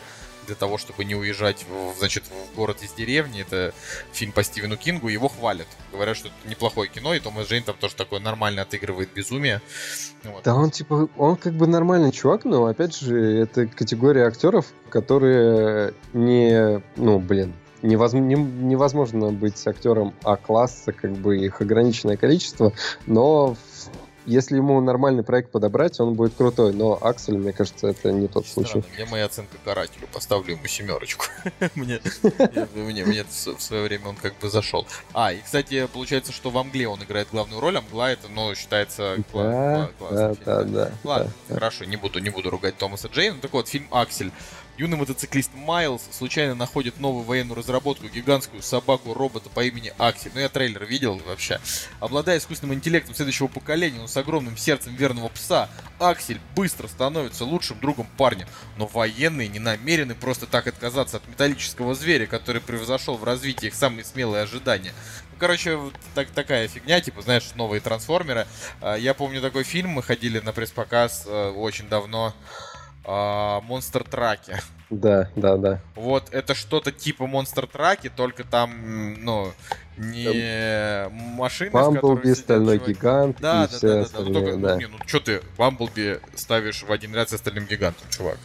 для того, чтобы не уезжать, в, значит, в город из деревни. Это фильм по Стивену Кингу, его хвалят. Говорят, что это неплохое кино, и Томас Джейн там тоже такое нормально отыгрывает безумие. Вот. Да он типа, он как бы нормальный чувак, но опять же, это категория актеров, которые не, ну, блин, невозможно, невозможно быть актером А-класса, как бы их ограниченное количество, но если ему нормальный проект подобрать, он будет крутой, но Аксель, мне кажется, это не тот случай. Странно, где моя оценка карателю? Поставлю ему семерочку. *laughs* Мне я- в свое время он как бы зашел. А, и, кстати, получается, что в Амгле он играет главную роль. Амгла это, ну, считается кла- Да, да, да. Ладно, хорошо, не буду, не буду ругать Томаса Джейна. Так вот, фильм «Аксель». Юный мотоциклист Майлз случайно находит новую военную разработку, гигантскую собаку-робота по имени Аксель. Ну, я трейлер видел вообще. Обладая искусственным интеллектом следующего поколения, но с огромным сердцем верного пса, Аксель быстро становится лучшим другом парня. Но военные не намерены просто так отказаться от металлического зверя, который превзошел в развитии их самые смелые ожидания. Ну, короче, вот так, такая фигня, типа, знаешь, новые трансформеры. А, Я помню такой фильм, мы ходили на пресс-показ э, очень давно. А, Монстр Траки. Да, да, да. Вот это что-то типа Монстр Траки, только там, ну, не машины, Бамблби, Стальной чуваки. гигант Да, и да, все да, да, да. Ну, остальные, только, да. ну, не, ну что ты Бамблби ставишь в один ряд с остальным гигантом, чувак?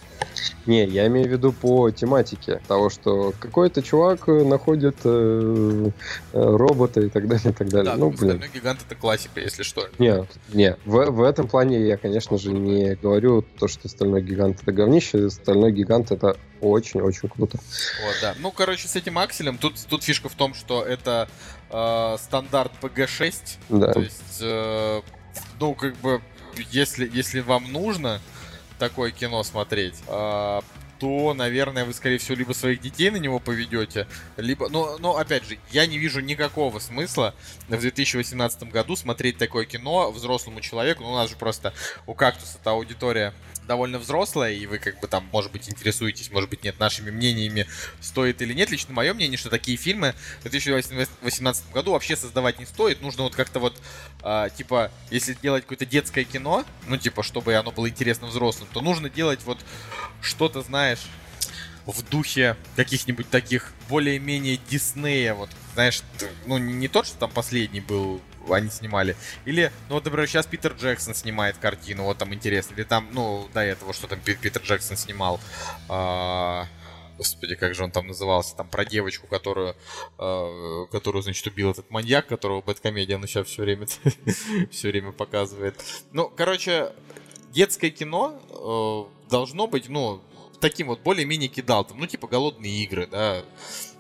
Не, я имею в виду по тематике того, что какой-то чувак э, находит э, э, робота и так далее, и так далее. Да, ну, ну, блин. гигант это классика, если что. Не, не, в, в этом плане я, конечно же, не говорю то, что Стальной Гигант это говнище. Стальной Гигант это очень-очень круто. Вот, да. Ну, короче, с этим акселем тут, тут фишка в том, что это э, стандарт PG-6. Да. То есть, э, ну, как бы, если, если вам нужно такое кино смотреть, э, то, наверное, вы, скорее всего, либо своих детей на него поведете, либо... Но, но, опять же, я не вижу никакого смысла в 2018 году смотреть такое кино взрослому человеку. Ну, у нас же просто у «Кактуса»-то аудитория довольно взрослая, и вы как бы там, может быть, интересуетесь, может быть, нет, нашими мнениями, стоит или нет. Лично мое мнение, что такие фильмы в 2018 году вообще создавать не стоит. Нужно вот как-то вот, э, типа, если делать какое-то детское кино, ну, типа, чтобы оно было интересно взрослым, то нужно делать вот что-то, знаешь, в духе каких-нибудь таких более-менее Диснея, вот, знаешь, ну, не тот, что там последний был они снимали. Или, ну вот, например, сейчас Питер Джексон снимает картину, вот там интересно. Или там, ну, до этого, что там Питер Джексон снимал. А... Господи, как же он там назывался? Там про девочку, которую, э, которую, значит, убил этот маньяк, которого Бэткомедиан сейчас все время, *laughs* все время показывает. Ну, короче, детское кино э, должно быть, ну, таким вот более-менее кидалтом. Ну, типа голодные игры, да,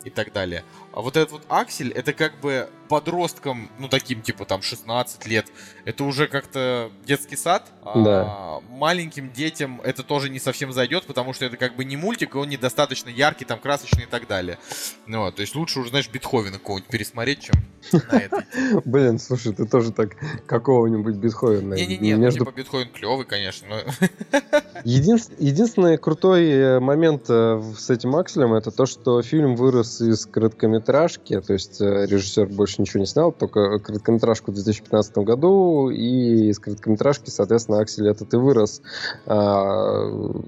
и так далее. А вот этот вот Аксель, это как бы подросткам, ну таким типа там 16 лет, это уже как-то детский сад. Да. А маленьким детям это тоже не совсем зайдет, потому что это как бы не мультик, и он недостаточно яркий, там красочный и так далее. Ну, вот, то есть лучше уже, знаешь, Бетховена какого-нибудь пересмотреть, чем на это. *laughs* Блин, слушай, ты тоже так какого-нибудь Бетховена. Не-не-не, ну типа Бетховен клевый, конечно. *laughs* Единственный крутой э, момент э, с этим Акселем это то, что фильм вырос из короткометражки, то есть э, режиссер больше ничего не снял, только короткометражку в 2015 году, и из короткометражки, соответственно, Аксель этот и вырос. А,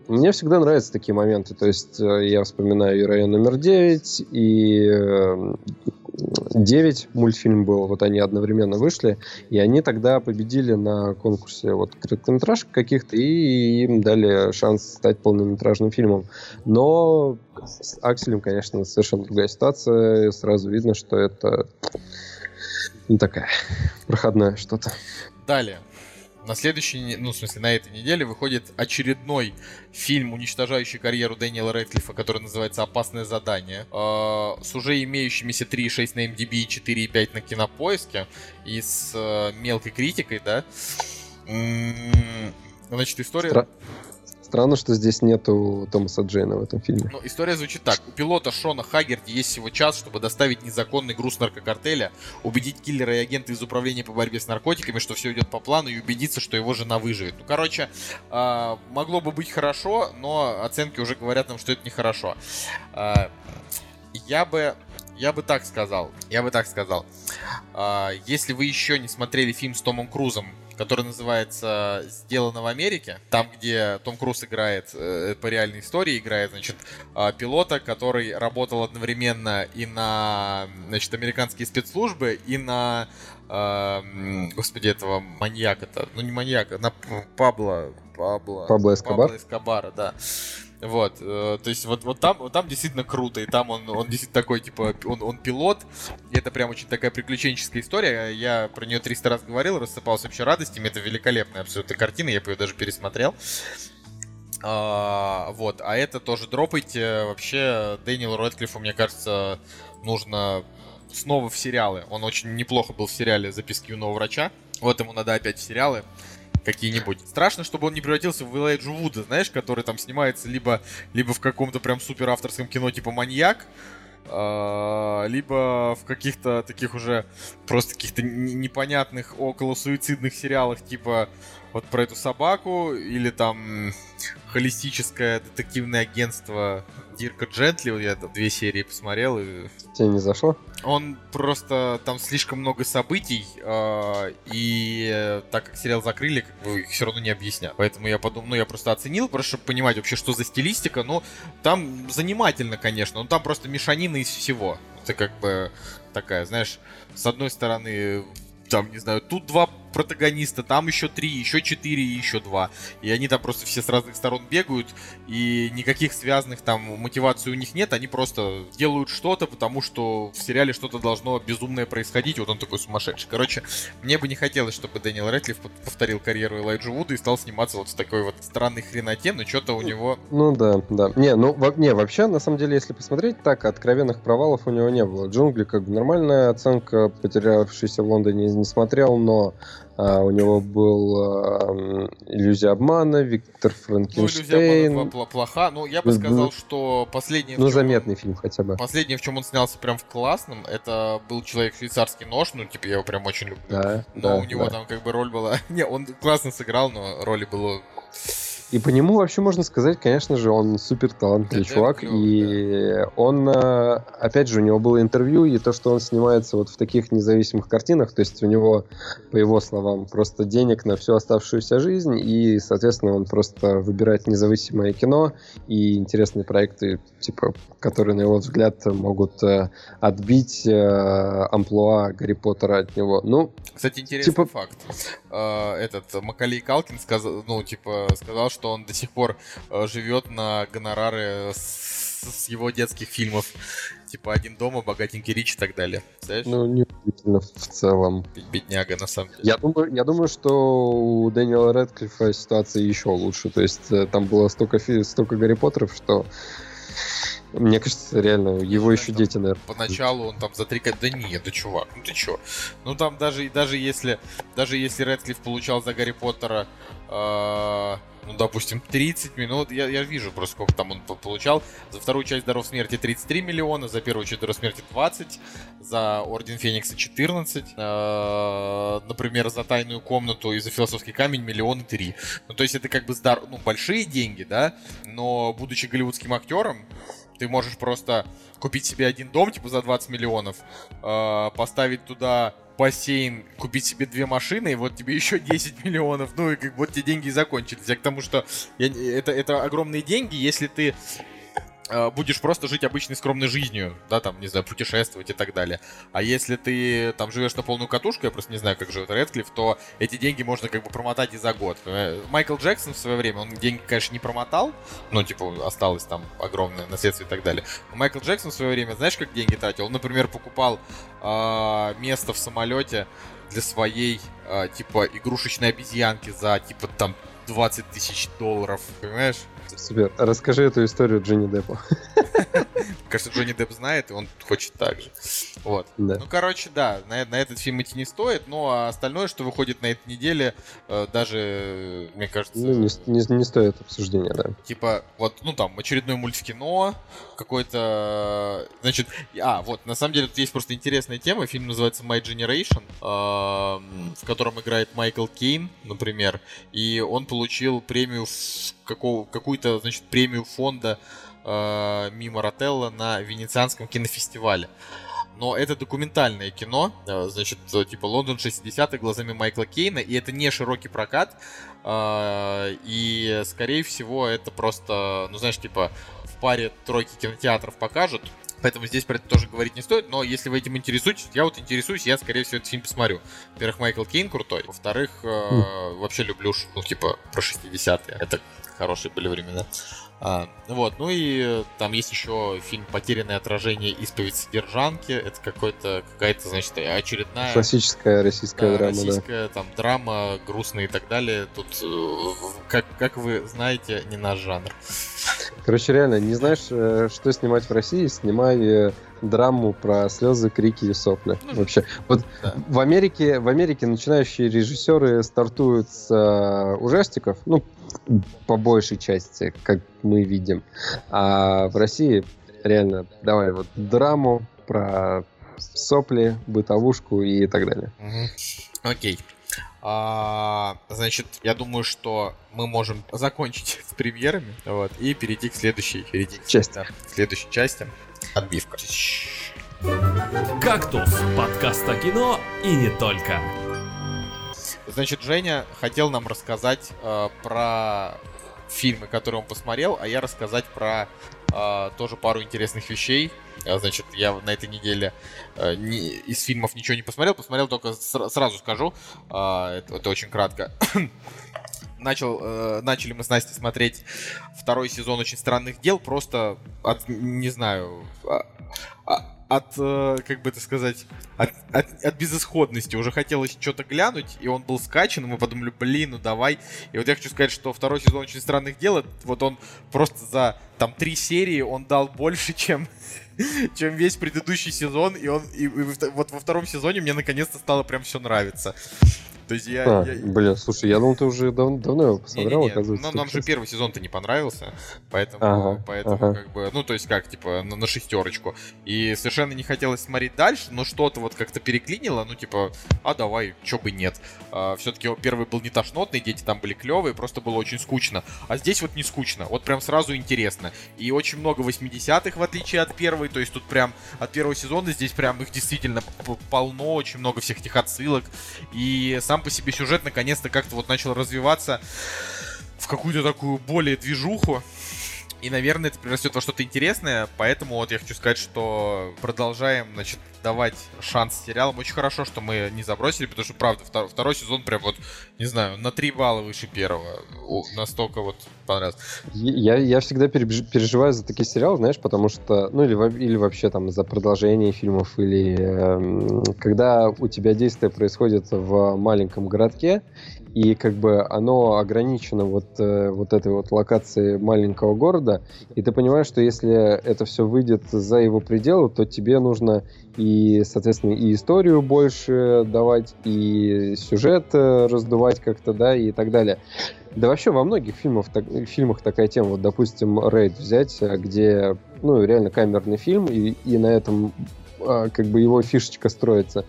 мне всегда нравятся такие моменты, то есть э, я вспоминаю и район номер 9, и 9 мультфильм был, вот они одновременно вышли, и они тогда победили на конкурсе вот короткометражек каких-то, и им дали шанс стать полнометражным фильмом. Но с Акселем, конечно, совершенно другая ситуация, сразу видно, что это ну, такая проходная что-то. Далее на следующей, ну, в смысле, на этой неделе выходит очередной фильм, уничтожающий карьеру Дэниела Рэдклиффа, который называется «Опасное задание», э, с уже имеющимися 3,6 на MDB и 4,5 на Кинопоиске, и с э, мелкой критикой, да. Значит, история... Стра... Странно, что здесь нету Томаса Джейна в этом фильме. Ну, история звучит так. У пилота Шона Хаггерти есть всего час, чтобы доставить незаконный груз наркокартеля, убедить киллера и агента из управления по борьбе с наркотиками, что все идет по плану, и убедиться, что его жена выживет. Ну, короче, э, могло бы быть хорошо, но оценки уже говорят нам, что это нехорошо. Э, я бы я бы так сказал. Я бы так сказал. Если вы еще не смотрели фильм с Томом Крузом который называется «Сделано в Америке», там, где Том Круз играет э, по реальной истории, играет, значит, э, пилота, который работал одновременно и на, значит, американские спецслужбы, и на, э, господи, этого маньяка-то, ну не маньяка, на Пабло, Пабло, Пабло Эскобар? Пабло Эскобара, да. Вот, э, то есть вот, вот, там, вот там действительно круто, и там он, он действительно такой, типа, он, он пилот, и это прям очень такая приключенческая история, я про нее 300 раз говорил, рассыпался вообще радостями, это великолепная абсолютно картина, я бы ее даже пересмотрел. А, вот, а это тоже дропайте, вообще Дэниелу Рэдклиффу, мне кажется, нужно снова в сериалы, он очень неплохо был в сериале «Записки юного врача», вот ему надо опять в сериалы, какие-нибудь. Страшно, чтобы он не превратился в Элайджу Вуда, знаешь, который там снимается либо, либо в каком-то прям супер авторском кино типа «Маньяк», а, либо в каких-то таких уже просто каких-то непонятных около суицидных сериалах типа вот про эту собаку или там холистическое детективное агентство Дирка Джентли, я там две серии посмотрел и... Тебе не зашло? Он просто... Там слишком много событий, э, и так как сериал закрыли, как бы их все равно не объяснят. Поэтому я подумал, ну я просто оценил, просто чтобы понимать вообще, что за стилистика, но там занимательно, конечно, но там просто мешанина из всего. Это как бы такая, знаешь, с одной стороны там, не знаю, тут два протагониста, там еще три, еще четыре и еще два. И они там просто все с разных сторон бегают, и никаких связанных там мотиваций у них нет, они просто делают что-то, потому что в сериале что-то должно безумное происходить, вот он такой сумасшедший. Короче, мне бы не хотелось, чтобы Дэниел Рэтлиф повторил карьеру Элайджа Вуда и стал сниматься вот в такой вот странной хреноте, но что-то у него... Ну да, да. Не, ну во, не, вообще, на самом деле, если посмотреть, так, откровенных провалов у него не было. Джунгли как бы нормальная оценка, потерявшийся в Лондоне не смотрел, но А, у него был э, «Иллюзия обмана», «Виктор Ну, иллюзия Франкенштейн». обмана плоха. Ну, я бы сказал, что последнее... в ну, чём заметный фильм хотя бы. Последнее, в чем он снялся прям в классном, это был человек швейцарский нож, ну, типа, я его прям очень люблю. Да, Но да, у него да. там как бы роль была... *laughs* Не, он классно сыграл, но роли было... И по нему вообще можно сказать, конечно же, он супер талантливый Да, чувак. клёвый, и он, э, опять же, у него было интервью, и то, что он снимается вот в таких независимых картинах, то есть у него, по его словам, просто денег на всю оставшуюся жизнь, и, соответственно, он просто выбирает независимое кино и интересные проекты, типа, которые, на его взгляд, могут э, отбить э, амплуа Гарри Поттера от него. Ну, Кстати, интересный Типа- факт. Этот Макалей Калкин сказал, ну, типа, сказал, что он до сих пор э, живет на гонорары с, с его детских фильмов. Типа «Один дома», «Богатенький Рич» и так далее. Знаешь? ну, неудивительно в целом. Бедняга, на самом деле. Я думаю, я думаю, что у Дэниела Рэдклиффа ситуация еще лучше. То есть э, там было столько, столько Гарри Поттеров, что мне кажется, реально, его знаю, еще что дети, наверное. Поначалу он там за три... Да нет, да чувак, ну ты чё? Ну там даже, даже если даже если Рэдклифф получал за Гарри Поттера, э, ну допустим, 30 минут, я, я вижу просто сколько там он по- получал. За вторую часть Даров Смерти 33 миллиона, за первую часть Даров Смерти 20, за Орден Феникса 14, э, например, за Тайную Комнату и за Философский Камень миллионы три. Ну то есть это как бы здар... ну, большие деньги, да, но будучи голливудским актером, ты можешь просто купить себе один дом, типа, за 20 миллионов, э, поставить туда бассейн, купить себе две машины, и вот тебе еще 10 миллионов. Ну, и как вот те деньги закончились. Я к тому, что я это, это огромные деньги, если ты будешь просто жить обычной скромной жизнью, да, там, не знаю, путешествовать и так далее. А если ты там живешь на полную катушку, я просто не знаю, как живет Редклифф, то эти деньги можно как бы промотать и за год. Майкл Джексон в свое время, он деньги, конечно, не промотал, ну, типа, осталось там огромное наследство и так далее. Но Майкл Джексон в свое время, знаешь, как деньги тратил? Он, например, покупал а, место в самолете для своей, а, типа, игрушечной обезьянки за, типа, там, 20 тысяч долларов, понимаешь? Супер. Расскажи эту историю Джонни Деппу. *laughs* Кажется, Джонни Депп знает, и он хочет так же. Вот. Да. Ну, короче, да, на, на этот фильм идти не стоит, но а остальное, что выходит на этой неделе, э, даже, э, мне кажется, Ну, не, не- не стоит обсуждения, да. типа, вот, ну, там, очередной мульт в кино, какой-то, значит, а, вот, на самом деле, тут есть просто интересная тема, фильм называется My Generation, в котором играет Майкл Кейн, например, и он получил премию, какого, какую-то, значит, премию фонда э, Мимо Ротелло на Венецианском кинофестивале. Но это документальное кино, э, значит, э, типа Лондон 60-х глазами Майкла Кейна, и это не широкий прокат, э, и, скорее всего, это просто, ну, знаешь, типа, в паре тройки кинотеатров покажут, Поэтому здесь про это тоже говорить не стоит, но если вы этим интересуетесь, я вот интересуюсь, я, скорее всего, этот фильм посмотрю. Во-первых, Майкл Кейн крутой, во-вторых, э, вообще люблю, ну, типа, про 60-е. Это хорошие были времена. А, вот, ну и э, там есть еще фильм «Потерянное отражение. Исповедь содержанки». Это какой-то, какая-то, значит, очередная... Классическая российская да, драма, да. российская там драма, грустная и так далее. Тут, э, как, как вы знаете, не наш жанр. Короче, реально, не знаешь, э, что снимать в России, снимай драму про слезы, крики и сопли. Ну, Вообще. Вот да. в Америке, в Америке начинающие режиссеры стартуют с э, ужастиков, ну, по большей части, как мы видим. А в России реально, давай вот драму про сопли, бытовушку и так далее. Окей. А, значит, я думаю, что мы можем закончить *laughs* с премьерами вот, и перейти к следующей, перейти к, Части. да, к следующей части. Отбивка. «Кактус» — подкаст о кино и не только. Значит, Женя хотел нам рассказать э, про фильмы, которые он посмотрел, а я рассказать про э, тоже пару интересных вещей. А, Значит, я на этой неделе э, ни- из фильмов ничего не посмотрел, посмотрел только сра- сразу скажу, а, это, это очень кратко. *coughs* Начал, э, начали мы с Настей смотреть второй сезон очень странных дел, просто от, не знаю, а- а- от, э, как бы это сказать, от от, от безысходности. Уже хотелось что-то глянуть, и он был скачан, и мы подумали, блин, ну давай. И вот я хочу сказать, что второй сезон «Очень странных дел», вот он просто за там три серии он дал больше, чем *laughs* чем весь предыдущий сезон, и он и, и вот во втором сезоне мне наконец-то стало прям все нравиться. То есть я, а, я... Блин, слушай, я думал, ты уже дав давно его посмотрел, не, не, не. оказывается. Ну, нам же первый сезон-то не понравился, поэтому, ага, поэтому ага. как бы, ну, то есть как, типа, на, на шестерочку. И совершенно не хотелось смотреть дальше, но что-то вот как-то переклинило, ну, типа, а давай, чё бы нет. А, все-таки первый был не тошнотный, дети там были клевые, просто было очень скучно. А здесь вот не скучно, вот прям сразу интересно. И очень много 80-х, в отличие от первой, то есть тут прям от первого сезона здесь прям их действительно полно, очень много всех этих отсылок. И сам по себе сюжет наконец-то как-то вот начал развиваться в какую-то такую более движуху. И, наверное, это прирастет во что-то интересное, поэтому вот я хочу сказать, что продолжаем, значит, давать шанс сериалам. Очень хорошо, что мы не забросили, потому что, правда, втор- второй сезон прям вот, не знаю, на 3 балла выше первого. О, настолько вот понравился. Я, я всегда переживаю за такие сериалы, знаешь, потому что, ну, или, или вообще там за продолжение фильмов, или э, когда у тебя действие происходит в маленьком городке, и как бы оно ограничено вот, э, вот этой вот локацией маленького города, и ты понимаешь, что если это все выйдет за его пределы, то тебе нужно и, соответственно, и историю больше давать, и сюжет э, раздувать как-то, да, и так далее. Да вообще во многих фильмах, так, фильмах такая тема, вот, допустим, Рейд взять, где, ну, реально камерный фильм, и, и на этом как бы его фишечка строится.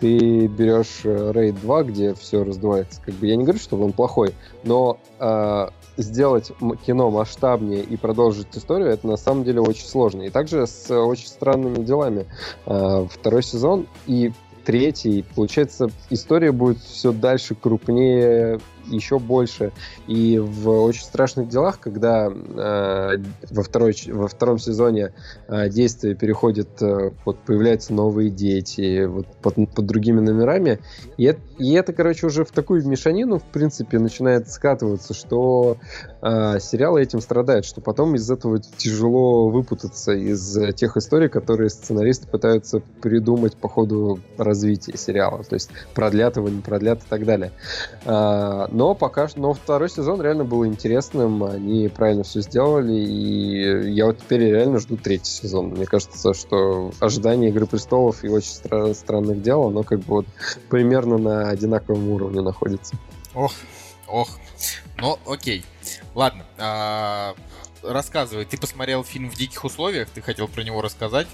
Ты берешь э, Raid 2, где все раздувается. Как бы я не говорю, что он плохой, но э, сделать кино масштабнее и продолжить историю, это на самом деле очень сложно. И также с очень странными делами. Э, второй сезон и третий, получается, история будет все дальше крупнее, еще больше. И в «Очень страшных делах», когда э, во, второй, во втором сезоне э, действие переходит, э, вот появляются новые дети, вот под, под другими номерами, и это, и это, короче, уже в такую мешанину, в принципе, начинает скатываться, что э, сериалы этим страдают, что потом из этого тяжело выпутаться из тех историй, которые сценаристы пытаются придумать по ходу развития сериала. То есть продлят его, не продлят и так далее. Э, но пока что, но второй сезон реально был интересным, они правильно все сделали, и я вот теперь реально жду третий сезон. Мне кажется, что ожидание Игры престолов и очень стра- странных дел, оно как бы вот примерно на одинаковом уровне находится. Ох, ох. Ну, окей. Ладно. А, рассказывай, ты посмотрел фильм в диких условиях, ты хотел про него рассказать.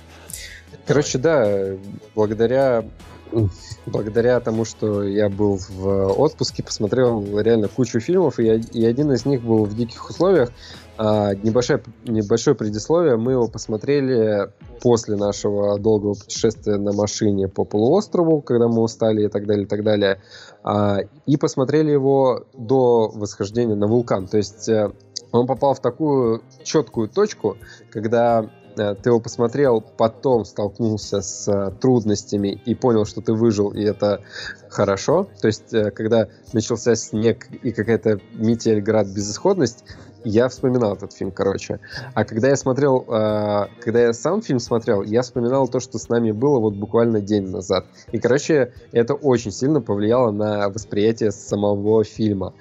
Короче, да, благодаря *laughs* благодаря тому, что я был в отпуске, посмотрел реально кучу фильмов, и, и один из них был в диких условиях. А, небольшое, небольшое предисловие. Мы его посмотрели после нашего долгого путешествия на машине по полуострову, когда мы устали и так далее, и так далее. А, и посмотрели его до восхождения на вулкан. То есть э, он попал в такую четкую точку, когда ты его посмотрел, потом столкнулся с э, трудностями и понял, что ты выжил, и это хорошо. То есть, э, когда начался снег и какая-то метель, град, безысходность, я вспоминал этот фильм, короче. А когда я смотрел, когда я сам фильм смотрел, я вспоминал то, что с нами было вот буквально день назад. И, короче, это очень сильно повлияло на восприятие самого фильма.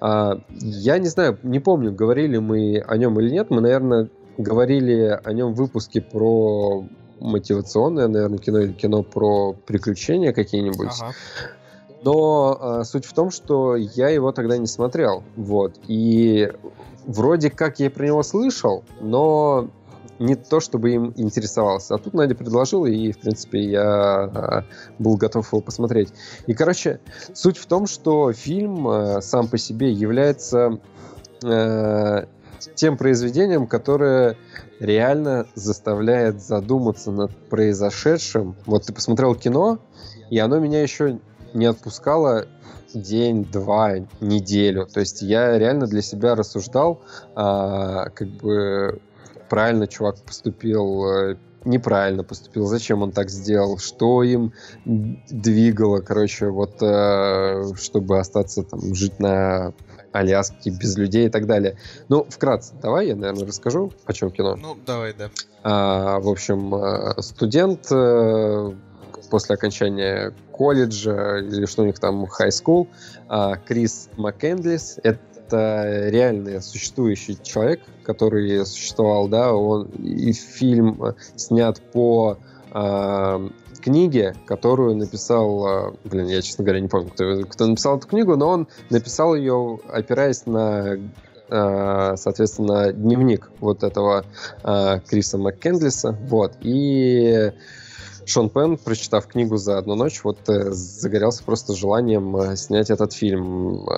я не знаю, не помню, говорили мы о нем или нет. Мы, наверное, говорили о нем в выпуске про мотивационное, наверное, кино или кино про приключения какие-нибудь. Ага. Но э, суть в том, что я его тогда не смотрел. Вот. И вроде как я про него слышал, но не то, чтобы им интересовался. А тут Надя предложила, и, в принципе, я э, был готов его посмотреть. И, короче, суть в том, что фильм э, сам по себе является э, тем произведением, которое реально заставляет задуматься над произошедшим. Вот ты посмотрел кино, и оно меня еще не отпускало день, два, неделю. То есть я реально для себя рассуждал, а, как бы правильно чувак поступил, э, неправильно поступил, зачем он так сделал, что им двигало, короче, вот э, чтобы остаться там жить на Аляски без людей и так далее. Ну, вкратце, давай я, наверное, расскажу, о чем кино. Ну, давай, да. А, в общем, э, студент э, после окончания колледжа или что у них там, high school, а, Крис Маккендлис. Это реальный существующий человек, который существовал, да, он и фильм снят по э, книге, которую написал, блин, я, честно говоря, не помню, кто, кто написал эту книгу, но он написал ее, опираясь на соответственно, дневник вот этого Криса Маккендлиса, вот, и Шон Пен, прочитав книгу за одну ночь, вот э, загорелся просто желанием э, снять этот фильм.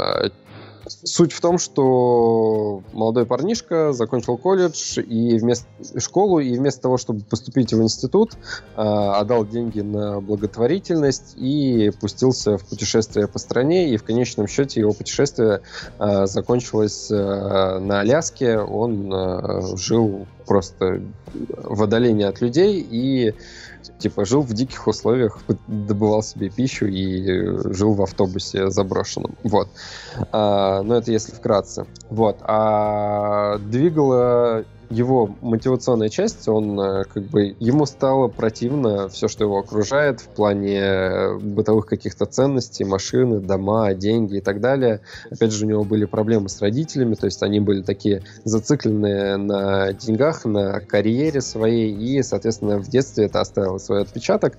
Суть в том, что молодой парнишка закончил колледж и вместо школу, и вместо того, чтобы поступить в институт, э, отдал деньги на благотворительность и пустился в путешествие по стране. И в конечном счете его путешествие э, закончилось э, на Аляске. Он жил просто в отдалении от людей и типа жил в диких условиях, добывал себе пищу и жил в автобусе заброшенном. Вот. А, но это если вкратце. Вот. А двигало его мотивационная часть, он э, как бы ему стало противно все, что его окружает в плане э, бытовых каких-то ценностей, машины, дома, деньги и так далее. Опять же, у него были проблемы с родителями, то есть они были такие зацикленные на деньгах, на карьере своей, и, соответственно, в детстве это оставило свой отпечаток.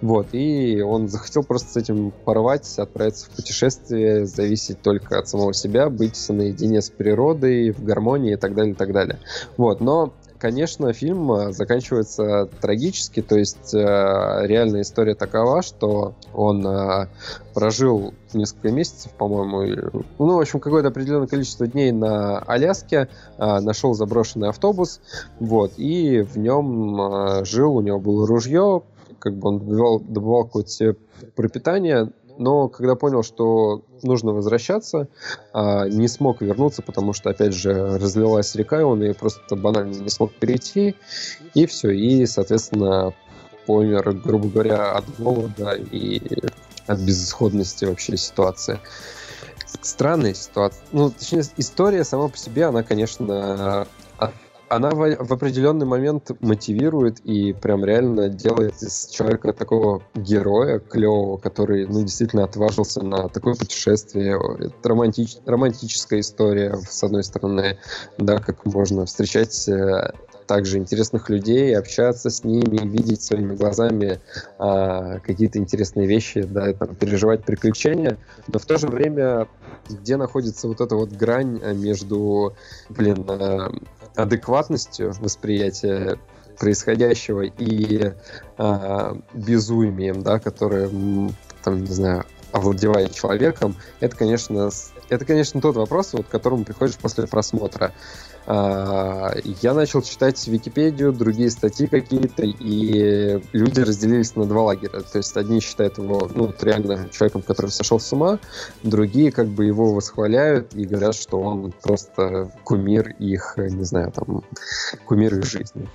Вот, и он захотел просто с этим порвать, отправиться в путешествие, зависеть только от самого себя, быть наедине с природой, в гармонии и так далее, и так далее. Вот, но конечно, фильм э, заканчивается трагически, то есть э, реальная история такова, что он э, прожил несколько месяцев, по-моему, ну, в общем, какое-то определенное количество дней на Аляске, э, нашел заброшенный автобус, вот, и в нем э, жил, у него было ружье, как бы он добывал, добывал какое-то пропитание, но когда понял, что нужно возвращаться, а, не смог вернуться, потому что, опять же, разлилась река, и он ее просто банально не смог перейти, и все, и, соответственно, помер, грубо говоря, от голода и от безысходности вообще ситуации. Странная ситуация. Ну, точнее, история сама по себе, она, конечно, она в, в определенный момент мотивирует и прям реально делает из человека такого героя клевого, который, ну, действительно отважился на такое путешествие. Это романтич, романтическая история, с одной стороны, да, как можно встречать э, также интересных людей, общаться с ними, видеть своими глазами а, какие-то интересные вещи, да, там, переживать приключения, но в то же время где находится вот эта вот грань э, между, блин, э, адекватностью восприятия происходящего и э, безумием, да, которое, там, не знаю, овладевает человеком, это, конечно, это, конечно, тот вопрос, вот, к которому приходишь после просмотра. А, я начал читать Википедию, другие статьи какие-то, и люди разделились на два лагеря. То есть одни считают его ну, реально человеком, который сошел с ума, другие как бы его восхваляют и говорят, что он просто кумир их, не знаю, там, кумир их жизни.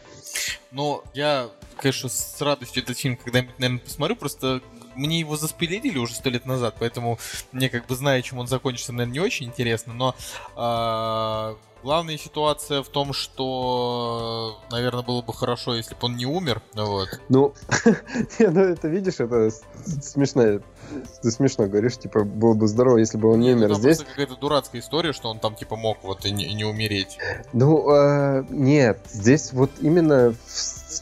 Ну, я, конечно, с радостью этот фильм когда-нибудь, наверное, посмотрю, просто мне его заспилили уже сто лет назад, поэтому мне как бы зная, чем он закончится, наверное, не очень интересно, но э, Главная ситуация в том, что, наверное, было бы хорошо, если бы он не умер. Вот. Ну, *laughs* ну это видишь, это смешно. Ты смешно говоришь, типа, было бы здорово, если бы он не умер ну, здесь. Это какая-то дурацкая история, что он там, типа, мог вот и не, и не умереть. Ну, э, нет, здесь вот именно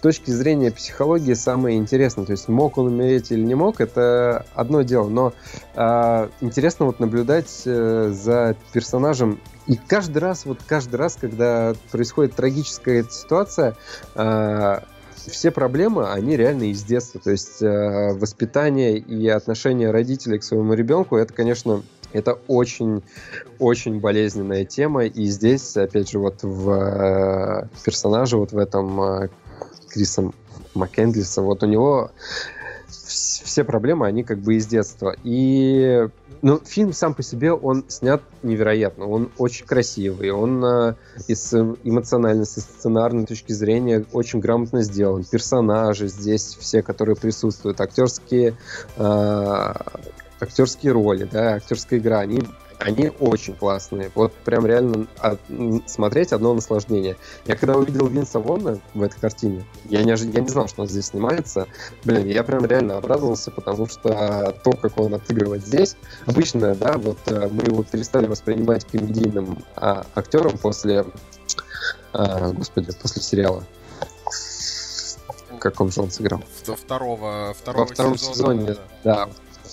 точки зрения психологии самое интересное. То есть, мог он умереть или не мог, это одно дело. Но э, интересно вот наблюдать э, за персонажем и каждый раз, вот каждый раз, когда происходит трагическая ситуация, э, все проблемы, они реально из детства. То есть э, воспитание и отношение родителей к своему ребенку, это, конечно, это очень, очень болезненная тема. И здесь, опять же, вот в э, персонаже, вот в этом э, Крисом Маккендлиса, вот у него все проблемы, они как бы из детства. И ну, фильм сам по себе, он снят невероятно. Он очень красивый, он э, и с эмоциональной, с сценарной точки зрения очень грамотно сделан. Персонажи здесь все, которые присутствуют, актерские, э, актерские роли, да, актерская игра, они они очень классные. Вот прям реально от, смотреть одно наслаждение. Я когда увидел Винса Вонна в этой картине, я не, я не знал, что он здесь снимается. Блин, я прям реально обрадовался, потому что то, как он отыгрывает здесь, обычно, да, вот э, мы его перестали воспринимать комедийным а, актером после, а, господи, после сериала каком же он сыграл? Второго, второго Во втором сезона, сезоне, да. да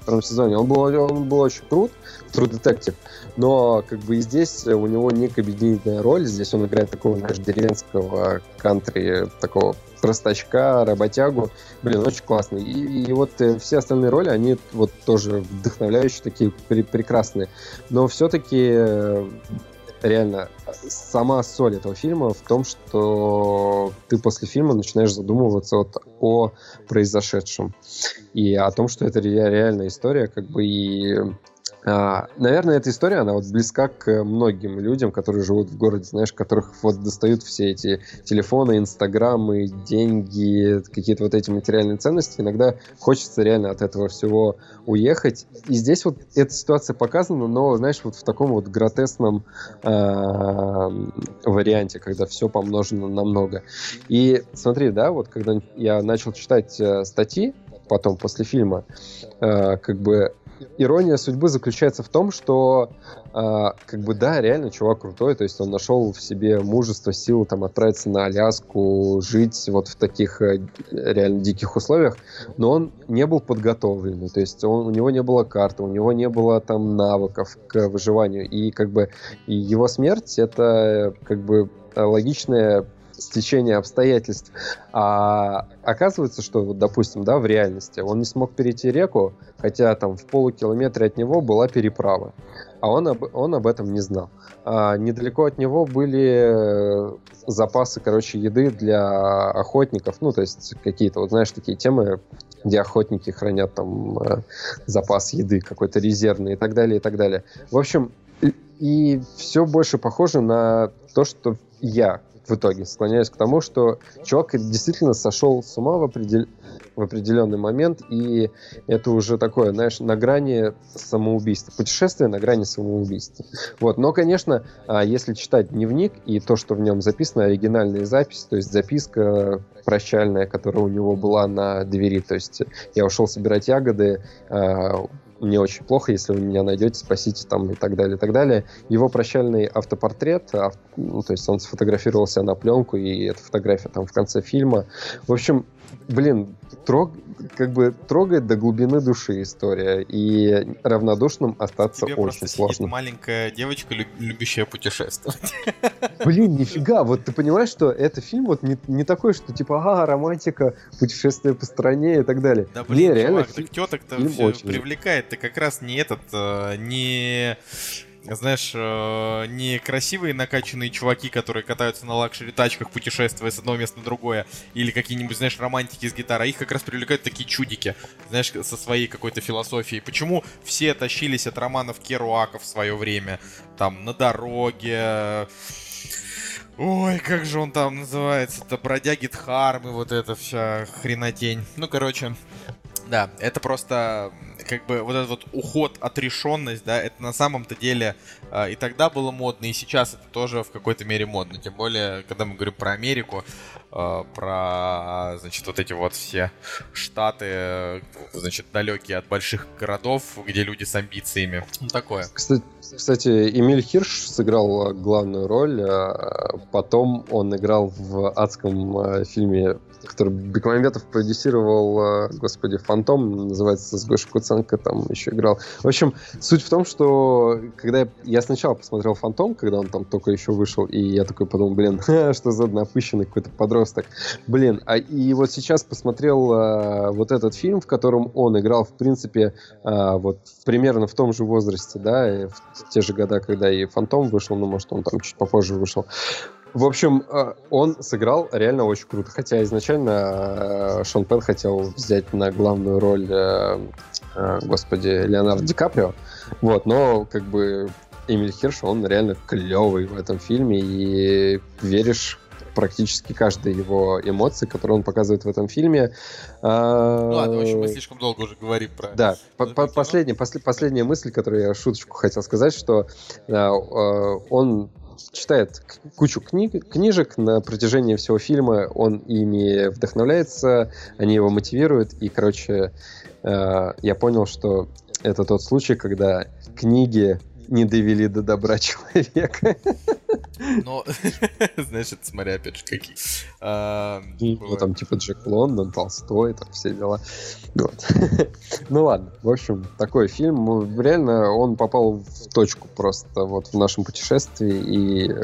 втором сезоне. Он был, он был очень крут, True Detective, но как бы и здесь у него не комедийная роль, здесь он играет такого, знаешь, деревенского кантри, такого простачка, работягу. Блин, очень классный. И, и вот э, все остальные роли, они вот тоже вдохновляющие, такие при, прекрасные. Но все-таки э, реально сама соль этого фильма в том, что ты после фильма начинаешь задумываться вот о произошедшем и о том, что это реальная история, как бы и наверное, эта история, она вот близка к многим людям, которые живут в городе, знаешь, которых вот достают все эти телефоны, инстаграмы, деньги, какие-то вот эти материальные ценности. Иногда хочется реально от этого всего уехать. И здесь вот эта ситуация показана, но, знаешь, вот в таком вот гротесном э, варианте, когда все помножено на много. И смотри, да, вот когда я начал читать э, статьи, потом после фильма, э, как бы ирония судьбы заключается в том, что э, как бы да, реально чувак крутой, то есть он нашел в себе мужество, силу там отправиться на Аляску, жить вот в таких э, реально диких условиях, но он не был подготовленный, то есть он, у него не было карты, у него не было там навыков к выживанию, и как бы и его смерть это как бы логичная стечение обстоятельств. А оказывается, что, вот, допустим, да, в реальности он не смог перейти реку, хотя там в полукилометре от него была переправа. А он об, он об этом не знал. А недалеко от него были запасы, короче, еды для охотников. Ну, то есть какие-то, вот знаешь, такие темы, где охотники хранят там э, запас еды какой-то резервный и так далее, и так далее. В общем, и все больше похоже на то, что я в итоге склоняюсь к тому, что чувак действительно сошел с ума в, определ... в определенный момент, и это уже такое, знаешь, на грани самоубийства. Путешествие на грани самоубийства. Вот. Но, конечно, а, если читать дневник и то, что в нем записано, оригинальная запись, то есть записка прощальная, которая у него была на двери, то есть я ушел собирать ягоды, а, мне очень плохо, если вы меня найдете, спасите там и так далее, и так далее. Его прощальный автопортрет, ав... ну, то есть он сфотографировался на пленку, и эта фотография там в конце фильма. В общем, блин, трог, как бы трогает до глубины души история, и равнодушным остаться Тебе очень сложно. маленькая девочка, любящая путешествовать. *laughs* Блин, нифига, вот ты понимаешь, что это фильм вот не, не такой, что типа, ага, романтика, путешествие по стране и так далее. Да блин, не, реально, чувак, так теток-то все привлекает, ты как раз не этот, э, не знаешь, э, не красивые накачанные чуваки, которые катаются на luxury тачках, путешествуя с одного места на другое, или какие-нибудь, знаешь, романтики с гитарой, их как раз привлекают такие чудики, знаешь, со своей какой-то философией. Почему все тащились от романов Керуака в свое время, там, на дороге, Ой, как же он там называется? Это бродяги Дхармы, вот эта вся хренотень. Ну, короче, да, это просто как бы вот этот вот уход, отрешенность, да, это на самом-то деле э, и тогда было модно, и сейчас это тоже в какой-то мере модно. Тем более, когда мы говорим про Америку, э, про, значит, вот эти вот все штаты, значит, далекие от больших городов, где люди с амбициями. Ну, такое. Кстати, кстати, Эмиль Хирш сыграл главную роль, а потом он играл в адском э, фильме который Бекмамбетов продюсировал, э, господи, «Фантом», называется, с Гошей Куценко там еще играл. В общем, суть в том, что когда я, я сначала посмотрел «Фантом», когда он там только еще вышел, и я такой подумал, блин, *laughs* что за напыщенный какой-то подросток. Блин, а и вот сейчас посмотрел а, вот этот фильм, в котором он играл, в принципе, а, вот примерно в том же возрасте, да, в те же года, когда и «Фантом» вышел, ну, может, он там чуть попозже вышел. В общем, э, он сыграл реально очень круто. Хотя изначально э, Шон Пен хотел взять на главную роль, э, господи, Леонардо Ди Каприо. Вот, но как бы Эмиль Хирш, он реально клевый в этом фильме, и веришь практически каждой его эмоции, которые он показывает в этом фильме. Ну ладно, в общем, мы слишком долго уже говорим про... Да, по -по последняя, после, последняя мысль, которую я шуточку хотел сказать, что он читает кучу книг, книжек на протяжении всего фильма, он ими вдохновляется, они его мотивируют, и, короче, э, я понял, что это тот случай, когда книги не довели до добра *laughs* человека. Ну, *laughs* значит, смотря опять же какие. А, ну, там типа Джек Лондон, Толстой, там все дела. Вот. *laughs* ну ладно, в общем, такой фильм. Реально, он попал в точку просто вот в нашем путешествии. И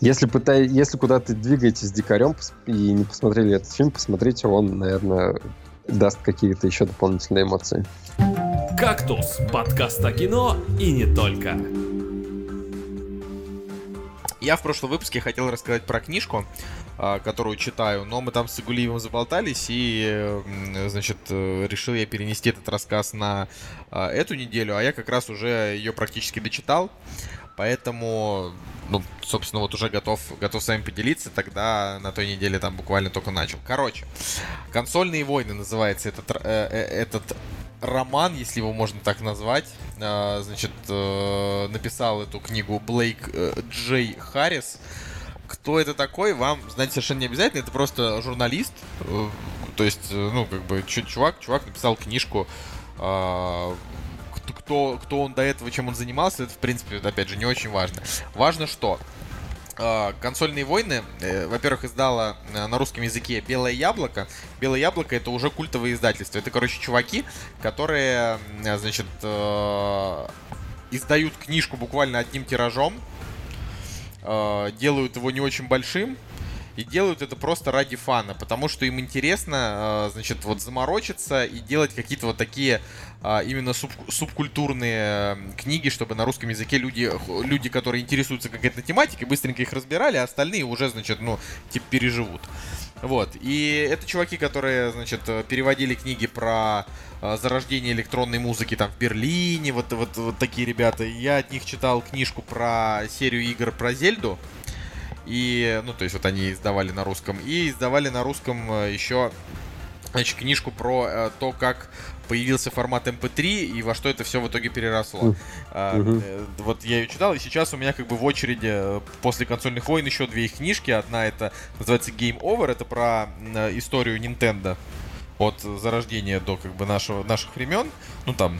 если, пытай, если куда-то двигаетесь с дикарем и не посмотрели этот фильм, посмотрите, он, наверное, даст какие-то еще дополнительные эмоции. «Кактус» — подкаст о кино и не только. Я в прошлом выпуске хотел рассказать про книжку, а, которую читаю, но мы там с Игулиевым заболтались, и, значит, э, решил я перенести этот рассказ на а, эту неделю, а я как раз уже ее практически дочитал, поэтому, ну, собственно, вот уже готов, готов с вами поделиться, тогда на той неделе там буквально только начал. Короче, «Консольные войны» называется этот, э, э, этот роман, если его можно так назвать. А, значит, э, написал эту книгу Блейк э, Джей Харрис. Кто это такой, вам знать совершенно не обязательно. Это просто журналист. Э, то есть, ну, как бы, чувак, чувак написал книжку а, кто, кто он до этого, чем он занимался, это, в принципе, опять же, не очень важно. Важно что? А, консольные войны, э, во-первых, издала э, на русском языке Белое яблоко. Белое яблоко это уже культовое издательство. Это, короче, чуваки, которые, э, значит, издают книжку буквально одним тиражом, делают его не очень большим, и делают это просто ради фана, потому что им интересно, значит, вот заморочиться и делать какие-то вот такие а, именно суб, субкультурные книги, чтобы на русском языке люди, люди, которые интересуются какой-то тематикой, быстренько их разбирали, а остальные уже, значит, ну, типа переживут. Вот. И это чуваки, которые, значит, переводили книги про э, зарождение электронной музыки там в Берлине, вот, вот, вот такие ребята. Я от них читал книжку про серию игр про Зельду. И, ну, то есть вот они издавали на русском. И издавали на русском э, еще значит, книжку про э, то, как появился формат MP3 и во что это все в итоге переросло. Uh-huh. вот я ее читал, и сейчас у меня как бы в очереди э, после консольных войн еще две их книжки. Одна это называется Game Over, это про э, историю Nintendo от зарождения до как бы нашего, наших времен. Ну там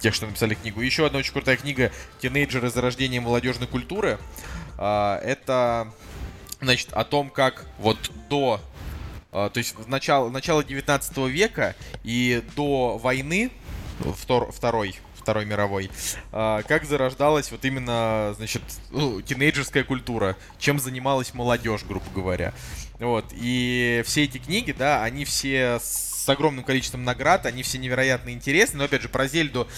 тех, что написали книгу. Еще одна очень крутая книга «Тинейджеры. Зарождение молодежной культуры». А, это, значит, о том, как вот до а, то есть в начало, начало 19 века и до войны, втор, второй, Второй мировой, а, как зарождалась вот именно, значит, ну, тинейджерская культура, чем занималась молодежь, грубо говоря. Вот, и все эти книги, да, они все с огромным количеством наград, они все невероятно интересны, но, опять же, про Зельду,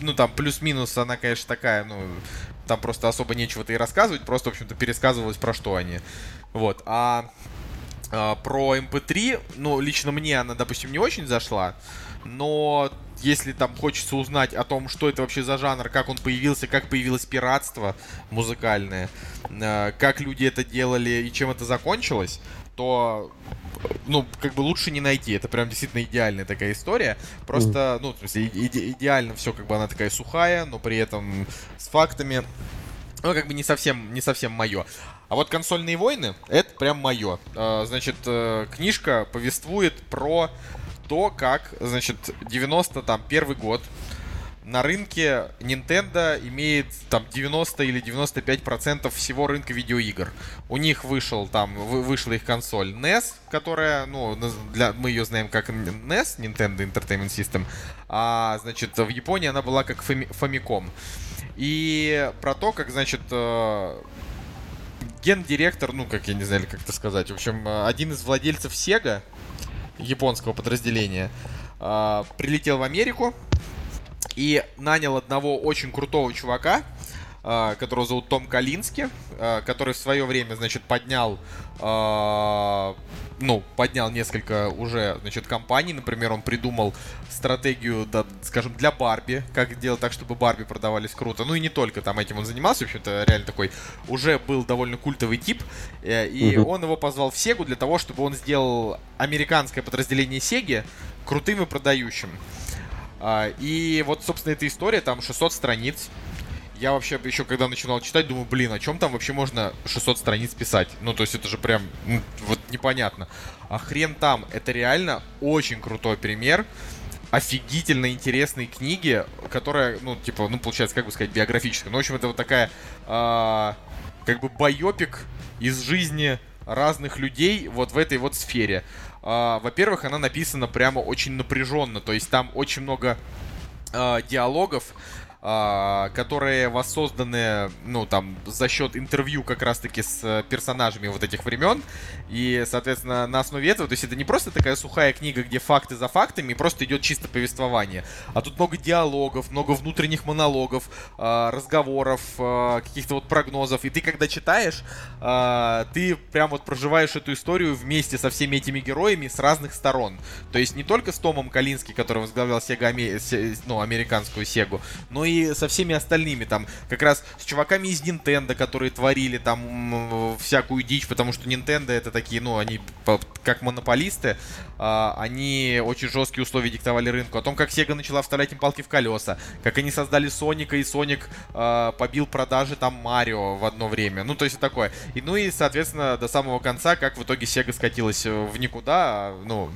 ну, там, плюс-минус, она, конечно, такая, ну, там просто особо нечего-то и рассказывать, просто, в общем-то, пересказывалось, про что они. Вот, а а, про MP3, ну, лично мне она, допустим, не очень зашла, но если там хочется узнать о том, что это вообще за жанр, как он появился, как появилось пиратство музыкальное, а, как люди это делали и чем это закончилось, то ну, как бы лучше не найти. Это прям действительно идеальная такая история. Просто, ну, в смысле, иде- идеально все, как бы она такая сухая, но при этом с фактами. Ну, как бы не совсем, не совсем мое. А вот консольные войны, это прям мое. А, значит, э, книжка повествует про то, как, значит, 90 там первый год на рынке Nintendo имеет там 90 или 95 процентов всего рынка видеоигр. У них вышел там вышла их консоль NES, которая, ну, для, мы ее знаем как NES, Nintendo Entertainment System, а значит в Японии она была как Famicom. И про то, как, значит, э, гендиректор, ну, как я не знаю, как это сказать, в общем, один из владельцев Sega, японского подразделения, э, прилетел в Америку и нанял одного очень крутого чувака, э, которого зовут Том Калински, э, который в свое время, значит, поднял э, ну, поднял несколько уже, значит, компаний. Например, он придумал стратегию, да, скажем, для Барби, как делать так, чтобы Барби продавались круто. Ну и не только там этим он занимался, в общем-то, реально такой уже был довольно культовый тип. Э, и угу. он его позвал в Сегу для того, чтобы он сделал американское подразделение Сеги крутым и продающим. А, и вот, собственно, эта история, там 600 страниц, я вообще еще когда начинал читать, думаю, блин, о чем там вообще можно 600 страниц писать? Ну, то есть это же прям, вот непонятно. А хрен там, это реально очень крутой пример офигительно интересной книги, которая, ну, типа, ну, получается, как бы сказать, биографическая. Ну, в общем, это вот такая, э, как бы, байопик из жизни разных людей вот в этой вот сфере. Э, во-первых, она написана прямо очень напряженно, то есть там очень много э, диалогов, а, которые воссозданы, ну, там, за счет интервью как раз-таки с э, персонажами вот этих времен. И, соответственно, на основе этого, то есть это не просто такая сухая книга, где факты за фактами, просто идет чисто повествование. А тут много диалогов, много внутренних монологов, а, разговоров, а, каких-то вот прогнозов. И ты, когда читаешь, ты прям вот проживаешь эту историю вместе со всеми этими героями с разных сторон. То есть не только с Томом Калински, который возглавлял Sega, ну, американскую Сегу, но и со всеми остальными, там, как раз с чуваками из Nintendo, которые творили там всякую дичь, потому что Nintendo это такие, ну, они как монополисты, а, они очень жесткие условия диктовали рынку, о том, как Sega начала вставлять им палки в колеса, как они создали Соника, и Соник а, побил продажи там Марио в одно время, ну, то есть такое. И, ну и, соответственно, до самого конца, как в итоге Sega скатилась в никуда, ну,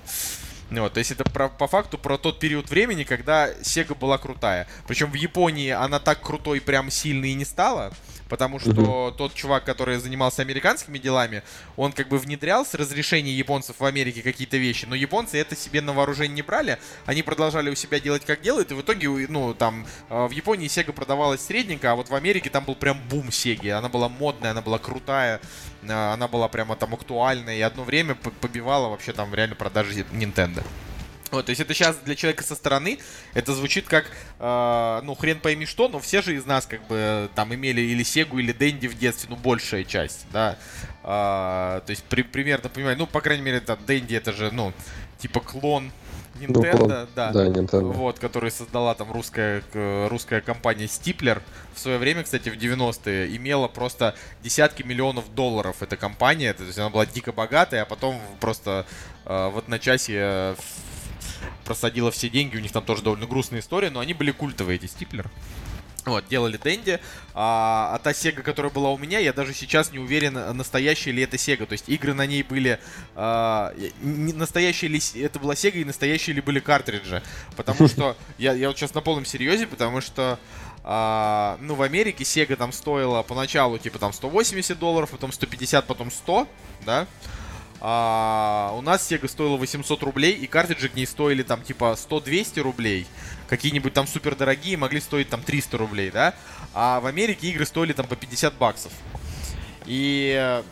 вот, то есть это про, по факту про тот период времени, когда Sega была крутая. Причем в Японии она так крутой прям сильной и не стала. Потому что uh-huh. тот чувак, который занимался американскими делами, он как бы внедрял с разрешения японцев в Америке какие-то вещи, но японцы это себе на вооружение не брали, они продолжали у себя делать как делают, и в итоге, ну, там, э, в Японии Sega продавалась средненько, а вот в Америке там был прям бум Сеги, она была модная, она была крутая, э, она была прямо там актуальная, и одно время побивала вообще там реально продажи Nintendo. Вот, то есть это сейчас для человека со стороны, это звучит как, э, ну, хрен пойми что, но все же из нас как бы там имели или Сегу, или Дэнди в детстве, ну, большая часть, да. Э, то есть при, примерно понимаю, ну, по крайней мере, там, Дэнди это же, ну, типа клон Nintendo, ну, да, да Nintendo. вот, который создала там русская, русская компания Stipler. В свое время, кстати, в 90-е имела просто десятки миллионов долларов эта компания, то есть она была дико богатая, а потом просто э, в одночасье просадила все деньги, у них там тоже довольно грустная история, но они были культовые, эти стиплер. Вот, делали Дэнди. А, а та Сега, которая была у меня, я даже сейчас не уверен, настоящая ли это Сега. То есть игры на ней были... А, настоящая ли это была Сега и настоящие ли были картриджи. Потому что... *laughs* Я, я вот сейчас на полном серьезе, потому что... А, ну, в Америке Сега там стоила поначалу, типа, там 180 долларов, потом 150, потом 100, да? А, у нас Sega стоила 800 рублей, и картриджи к ней стоили там типа 100-200 рублей. Какие-нибудь там супер дорогие могли стоить там 300 рублей, да? А в Америке игры стоили там по 50 баксов. И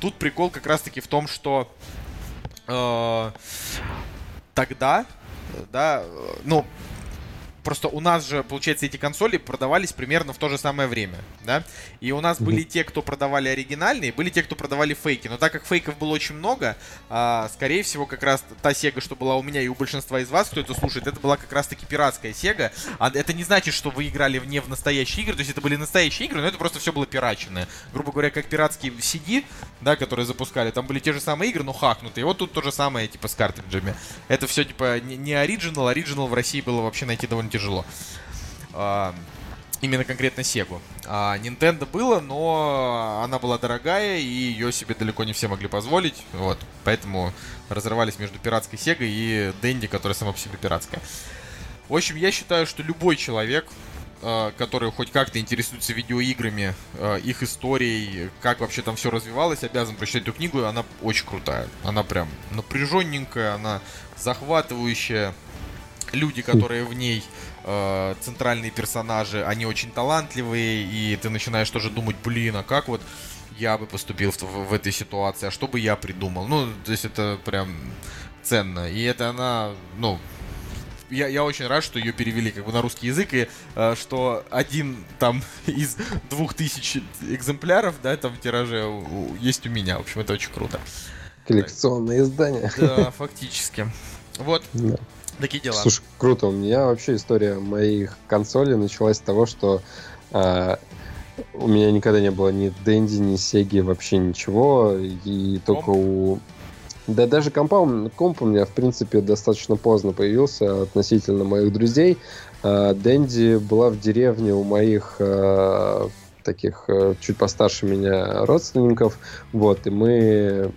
тут прикол как раз-таки в том, что э, тогда, да, ну, просто у нас же, получается, эти консоли продавались примерно в то же самое время, да? И у нас mm-hmm. были те, кто продавали оригинальные, были те, кто продавали фейки. Но так как фейков было очень много, а, скорее всего, как раз та Sega, что была у меня и у большинства из вас, кто это слушает, это была как раз-таки пиратская Sega. А это не значит, что вы играли не в настоящие игры, то есть это были настоящие игры, но это просто все было пиратченное. Грубо говоря, как пиратские CD, да, которые запускали, там были те же самые игры, но хакнутые. И вот тут то же самое, типа, с картриджами. Это все, типа, не оригинал, оригинал в России было вообще найти довольно тяжело. А, именно конкретно Sega. А Nintendo было, но она была дорогая, и ее себе далеко не все могли позволить. Вот. Поэтому разрывались между пиратской Sega и Dendy, которая сама по себе пиратская. В общем, я считаю, что любой человек, а, который хоть как-то интересуется видеоиграми, а, их историей, как вообще там все развивалось, обязан прочитать эту книгу. Она очень крутая. Она прям напряженненькая, она захватывающая. Люди, которые в ней э, центральные персонажи, они очень талантливые, и ты начинаешь тоже думать, блин, а как вот я бы поступил в, в, в этой ситуации, а что бы я придумал? Ну, то есть это прям ценно. И это она, ну, я, я очень рад, что ее перевели как бы на русский язык, и э, что один там *laughs* из двух тысяч экземпляров, да, там в тираже у, у, есть у меня. В общем, это очень круто. Коллекционное издание. Да, *laughs* фактически. Вот. Да. Такие дела. Слушай, круто. У меня вообще история моих консолей началась с того, что э, у меня никогда не было ни Дэнди, ни Сеги, вообще ничего. И только Комп? у... Да даже компа, комп у меня, в принципе, достаточно поздно появился относительно моих друзей. А, Дэнди была в деревне у моих а, таких а, чуть постарше меня родственников. Вот, и мы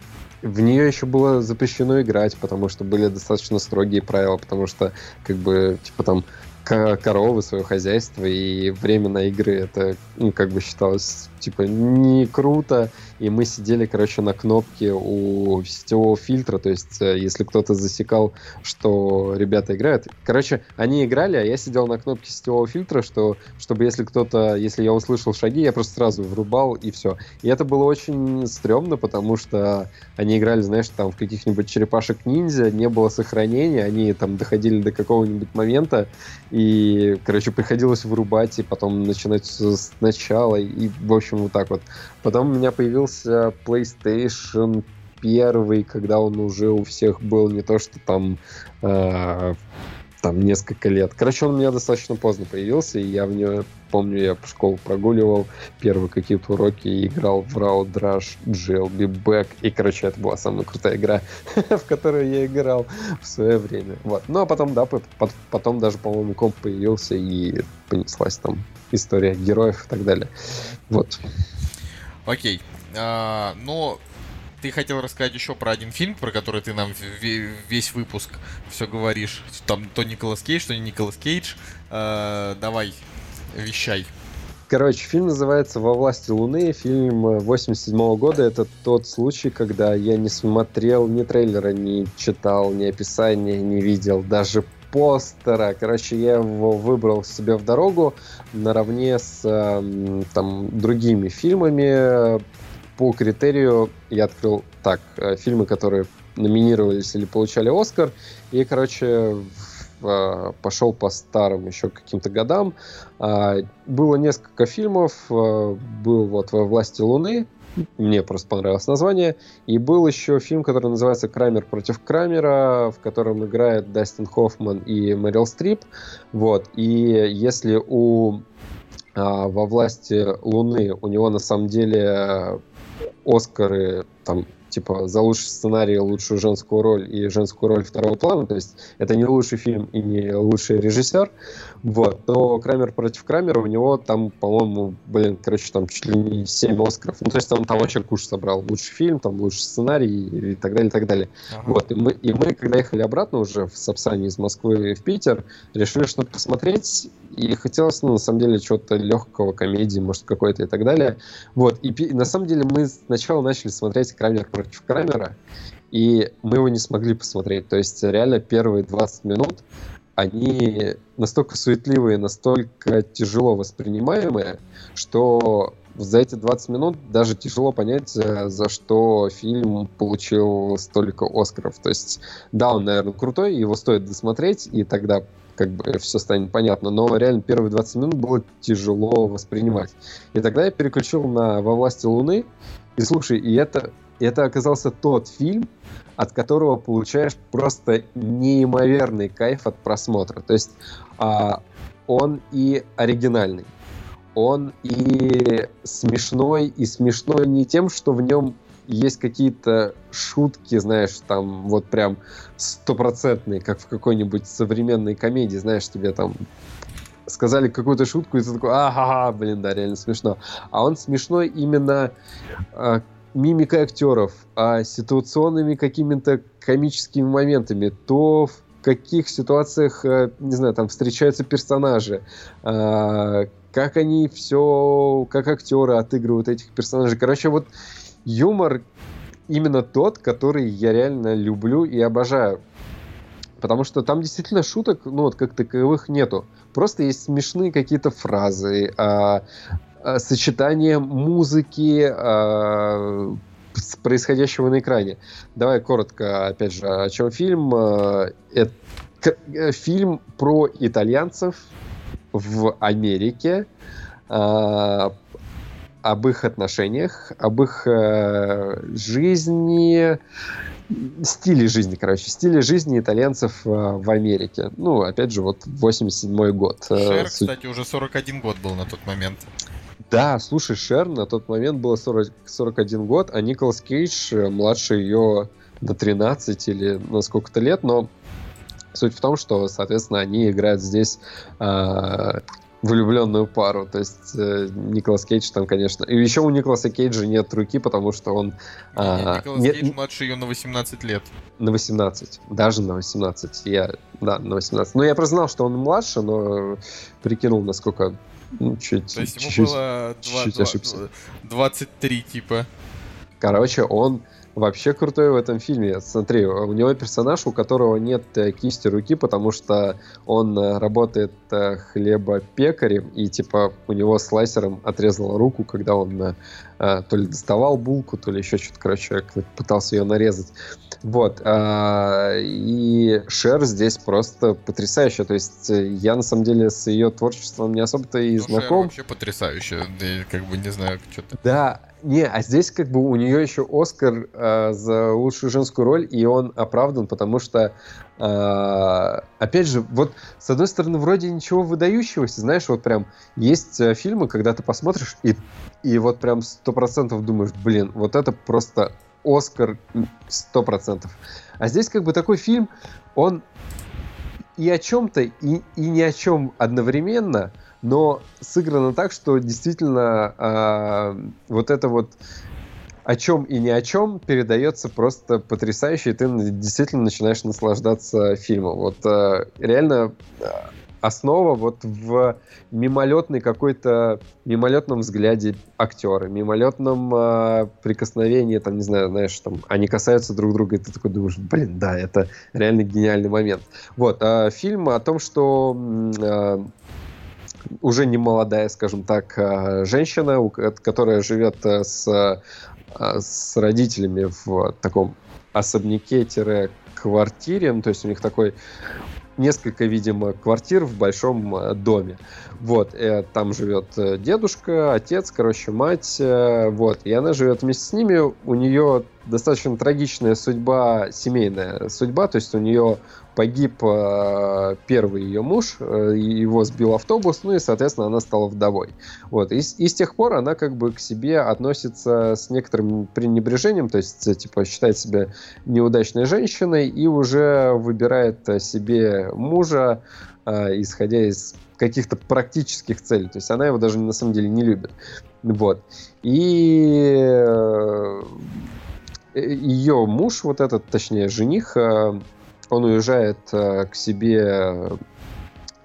в нее еще было запрещено играть, потому что были достаточно строгие правила, потому что, как бы, типа там ко- коровы, свое хозяйство и время на игры, это, ну, как бы считалось, типа, не круто, и мы сидели, короче, на кнопке у сетевого фильтра, то есть, э, если кто-то засекал, что ребята играют, короче, они играли, а я сидел на кнопке сетевого фильтра, что, чтобы если кто-то, если я услышал шаги, я просто сразу врубал, и все. И это было очень стрёмно, потому что они играли, знаешь, там в каких-нибудь черепашек-ниндзя, не было сохранения, они там доходили до какого-нибудь момента, и, короче, приходилось вырубать и потом начинать сначала, и, в общем, вот так вот. Потом у меня появился PlayStation первый, когда он уже у всех был не то, что там э, там несколько лет. Короче, он у меня достаточно поздно появился, и я в нее, помню, я по школу прогуливал первые какие-то уроки и играл в Road Rush, GLB Back, и, короче, это была самая крутая игра, *laughs* в которую я играл в свое время. Вот. Ну, а потом, да, по- по- потом даже, по-моему, комп появился, и понеслась там история героев и так далее. Вот. Окей. А, но ты хотел рассказать еще про один фильм, про который ты нам ве- весь выпуск все говоришь. Там то Николас Кейдж, то не Николас Кейдж. А, давай, вещай. Короче, фильм называется «Во власти Луны». Фильм 87 года. Это тот случай, когда я не смотрел ни трейлера, не читал, ни описания, не видел, даже постера. Короче, я его выбрал себе в дорогу наравне с эм, там, другими фильмами. По критерию я открыл так, э, фильмы, которые номинировались или получали Оскар. И, короче, э, пошел по старым еще каким-то годам. А, Было несколько фильмов. а, Был вот «Во власти Луны». Мне просто понравилось название. И был еще фильм, который называется «Крамер против Крамера», в котором играет Дастин Хоффман и Мэрил Стрип. Вот. И если у а, «Во власти Луны» у него на самом деле Оскары там типа за лучший сценарий, лучшую женскую роль и женскую роль второго плана, то есть это не лучший фильм и не лучший режиссер, вот, то Крамер против Крамера у него там, по-моему, блин, короче, там чуть ли не 7 Оскаров, ну, то есть он там вообще куш собрал, лучший фильм, там лучший сценарий и так далее, и так далее. Ага. Вот, и мы, и мы, когда ехали обратно уже в Сапсане из Москвы в Питер, решили что-то посмотреть, и хотелось, ну, на самом деле, чего-то легкого, комедии, может, какой-то и так далее. Вот, и на самом деле мы сначала начали смотреть Крамер против Крамера, и мы его не смогли посмотреть. То есть, реально, первые 20 минут они настолько суетливые, настолько тяжело воспринимаемые, что за эти 20 минут даже тяжело понять, э, за что фильм получил столько Оскаров. То есть, да, он, наверное, крутой, его стоит досмотреть, и тогда как бы все станет понятно. Но реально первые 20 минут было тяжело воспринимать. И тогда я переключил на «Во власти Луны». И слушай, и это, это оказался тот фильм, от которого получаешь просто неимоверный кайф от просмотра. То есть а, он и оригинальный, он и смешной, и смешной не тем, что в нем есть какие-то шутки, знаешь, там вот прям стопроцентные, как в какой-нибудь современной комедии, знаешь, тебе там сказали какую-то шутку, и ты такой, ага, блин, да, реально смешно. А он смешной именно а, мимикой актеров, а ситуационными какими-то комическими моментами. То в каких ситуациях, э, не знаю, там встречаются персонажи, а, как они все, как актеры отыгрывают этих персонажей. Короче, вот юмор именно тот, который я реально люблю и обожаю. Потому что там действительно шуток, ну вот как таковых нету. Просто есть смешные какие-то фразы, а, сочетание музыки а, с происходящего на экране. Давай коротко, опять же, о чем фильм. А, это фильм про итальянцев в Америке, э, об их отношениях, об их э, жизни, стиле жизни, короче, стиле жизни итальянцев э, в Америке. Ну, опять же, вот 87 год. Э, Шер, кстати, уже 41 год был на тот момент. Да, слушай, Шер на тот момент было 40, 41 год, а Николас Кейдж э, младше ее на 13 или на сколько-то лет, но суть в том, что, соответственно, они играют здесь э, влюбленную пару. То есть э, Николас Кейдж там, конечно... И еще у Николаса Кейджа нет руки, потому что он... А, Николас нет... Кейдж младше ее на 18 лет. На 18. Даже на 18. Я... Да, на 18. Ну, я просто знал, что он младше, но прикинул, насколько... Ну, чуть, То есть ему чуть, было 2, чуть 2, ошибся. 23, типа. Короче, он вообще крутой в этом фильме. Смотри, у него персонаж, у которого нет э, кисти руки, потому что он э, работает э, хлебопекарем, и типа у него слайсером отрезала руку, когда он то ли доставал булку, то ли еще что-то, короче, пытался ее нарезать. Вот. И Шер здесь просто потрясающая. То есть я на самом деле с ее творчеством не особо-то и ну, знаком. Шер вообще потрясающая. Как бы не знаю, что-то. Да, не, а здесь как бы у нее еще Оскар э, за лучшую женскую роль, и он оправдан, потому что, э, опять же, вот с одной стороны, вроде ничего выдающегося, знаешь, вот прям есть э, фильмы, когда ты посмотришь, и, и вот прям сто процентов думаешь, блин, вот это просто Оскар сто процентов. А здесь как бы такой фильм, он и о чем-то, и, и ни о чем одновременно – но сыграно так, что действительно э, вот это вот о чем и ни о чем передается просто потрясающе, и ты действительно начинаешь наслаждаться фильмом. Вот э, реально основа вот в мимолетной какой-то мимолетном взгляде актера, мимолетном э, прикосновении, там, не знаю, знаешь, там, они касаются друг друга, и ты такой думаешь, блин, да, это реально гениальный момент. Вот, э, фильм о том, что э, уже не молодая, скажем так, а, женщина, которая живет э, с, а, с родителями в таком особняке-квартире, ну, то есть у них такой несколько, видимо, квартир в большом э, доме. Вот, э, там живет дедушка, отец, короче, мать, вот, и она живет вместе с ними. У нее достаточно трагичная судьба, семейная судьба, то есть у нее погиб э, первый ее муж, э, его сбил автобус, ну и, соответственно, она стала вдовой. Вот. И, и с тех пор она как бы к себе относится с некоторым пренебрежением, то есть, э, типа, считает себя неудачной женщиной и уже выбирает себе мужа, э, исходя из каких-то практических целей. То есть она его даже на самом деле не любит. Вот. И э, ее муж, вот этот, точнее, жених, э, он уезжает э, к себе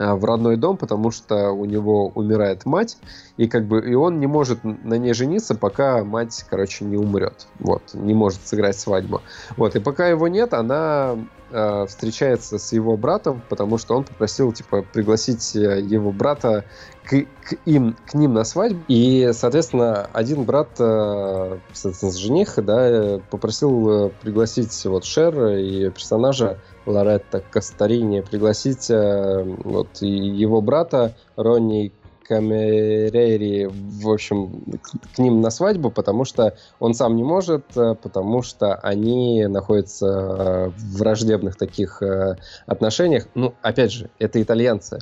э, в родной дом, потому что у него умирает мать, и как бы и он не может на ней жениться, пока мать, короче, не умрет. Вот, не может сыграть свадьбу. Вот, и пока его нет, она э, встречается с его братом, потому что он попросил, типа, пригласить э, его брата к, к им, к ним на свадьбу. И, соответственно, один брат, э, соответственно, жених, да, попросил пригласить вот Шер и персонажа Лоретта Кастарини пригласить э, вот его брата Ронни Камерери, в общем, к, к ним на свадьбу, потому что он сам не может, э, потому что они находятся э, в враждебных таких отношениях. Ну, опять же, это итальянцы.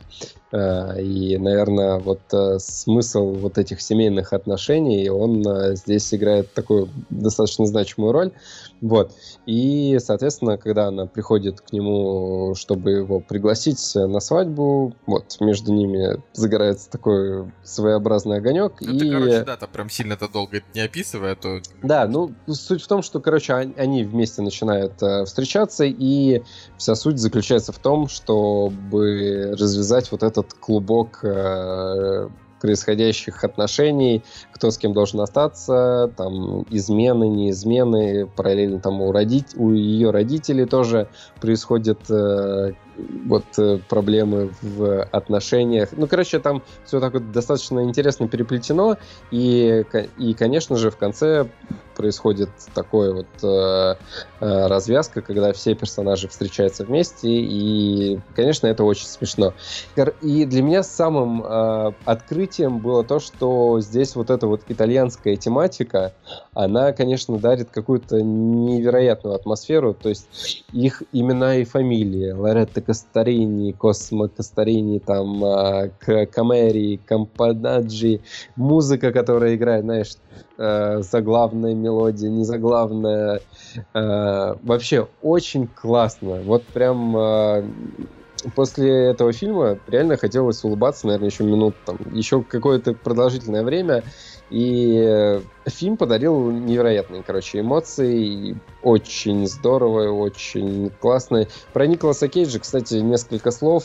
И, наверное, вот смысл вот этих семейных отношений, он здесь играет такую достаточно значимую роль. Вот. И, соответственно, когда она приходит к нему, чтобы его пригласить на свадьбу, вот, между ними загорается такой своеобразный огонек. Ну, и... ты, короче, да, там прям сильно-то долго не описывая, то... Да, ну, суть в том, что, короче, они вместе начинают э, встречаться, и вся суть заключается в том, чтобы развязать вот этот клубок э, происходящих отношений, кто с кем должен остаться, там измены, не измены, параллельно там у, родить, у ее родителей тоже происходят э, вот э, проблемы в отношениях. Ну, короче, там все так вот достаточно интересно переплетено, и, и, конечно же, в конце происходит такое вот э, развязка, когда все персонажи встречаются вместе, и, конечно, это очень смешно. И для меня самым э, открытием было то, что здесь вот эта вот итальянская тематика, она, конечно, дарит какую-то невероятную атмосферу, то есть их имена и фамилии, Лоретто Кастарини, Космо Кастарини, там, э, Камери, Кампададжи, музыка, которая играет, знаешь, э, заглавная мелодия, незаглавная. Э, вообще очень классно. Вот прям э, после этого фильма реально хотелось улыбаться, наверное, еще минут, там, еще какое-то продолжительное время. И э, фильм подарил невероятные, короче, эмоции. Очень здорово, очень классно. Про Николаса Кейджа, кстати, несколько слов.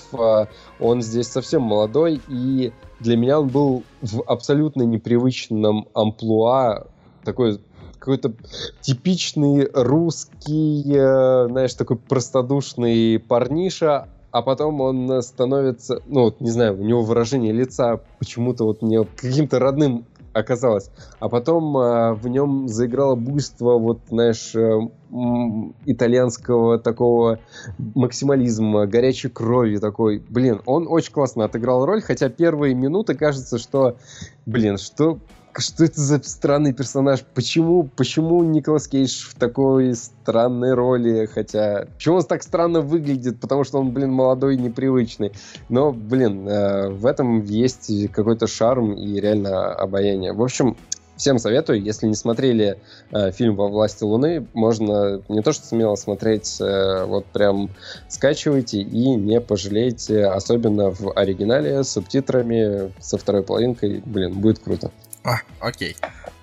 Он здесь совсем молодой, и для меня он был в абсолютно непривычном амплуа. Такой какой-то типичный русский, э, знаешь, такой простодушный парниша, а потом он становится, ну, вот, не знаю, у него выражение лица почему-то вот мне каким-то родным оказалось. А потом э, в нем заиграло буйство, вот, знаешь, э, итальянского такого максимализма, горячей крови такой. Блин, он очень классно отыграл роль, хотя первые минуты кажется, что, блин, что *laughs* что это за странный персонаж? Почему, почему Николас Кейдж в такой странной роли? Хотя, почему он так странно выглядит? Потому что он, блин, молодой и непривычный. Но, блин, э, в этом есть какой-то шарм и реально обаяние. В общем, Всем советую, если не смотрели э, фильм «Во власти Луны», можно не то что смело смотреть, э, вот прям скачивайте и не пожалейте, особенно в оригинале с субтитрами, со второй половинкой, блин, будет круто. А, окей.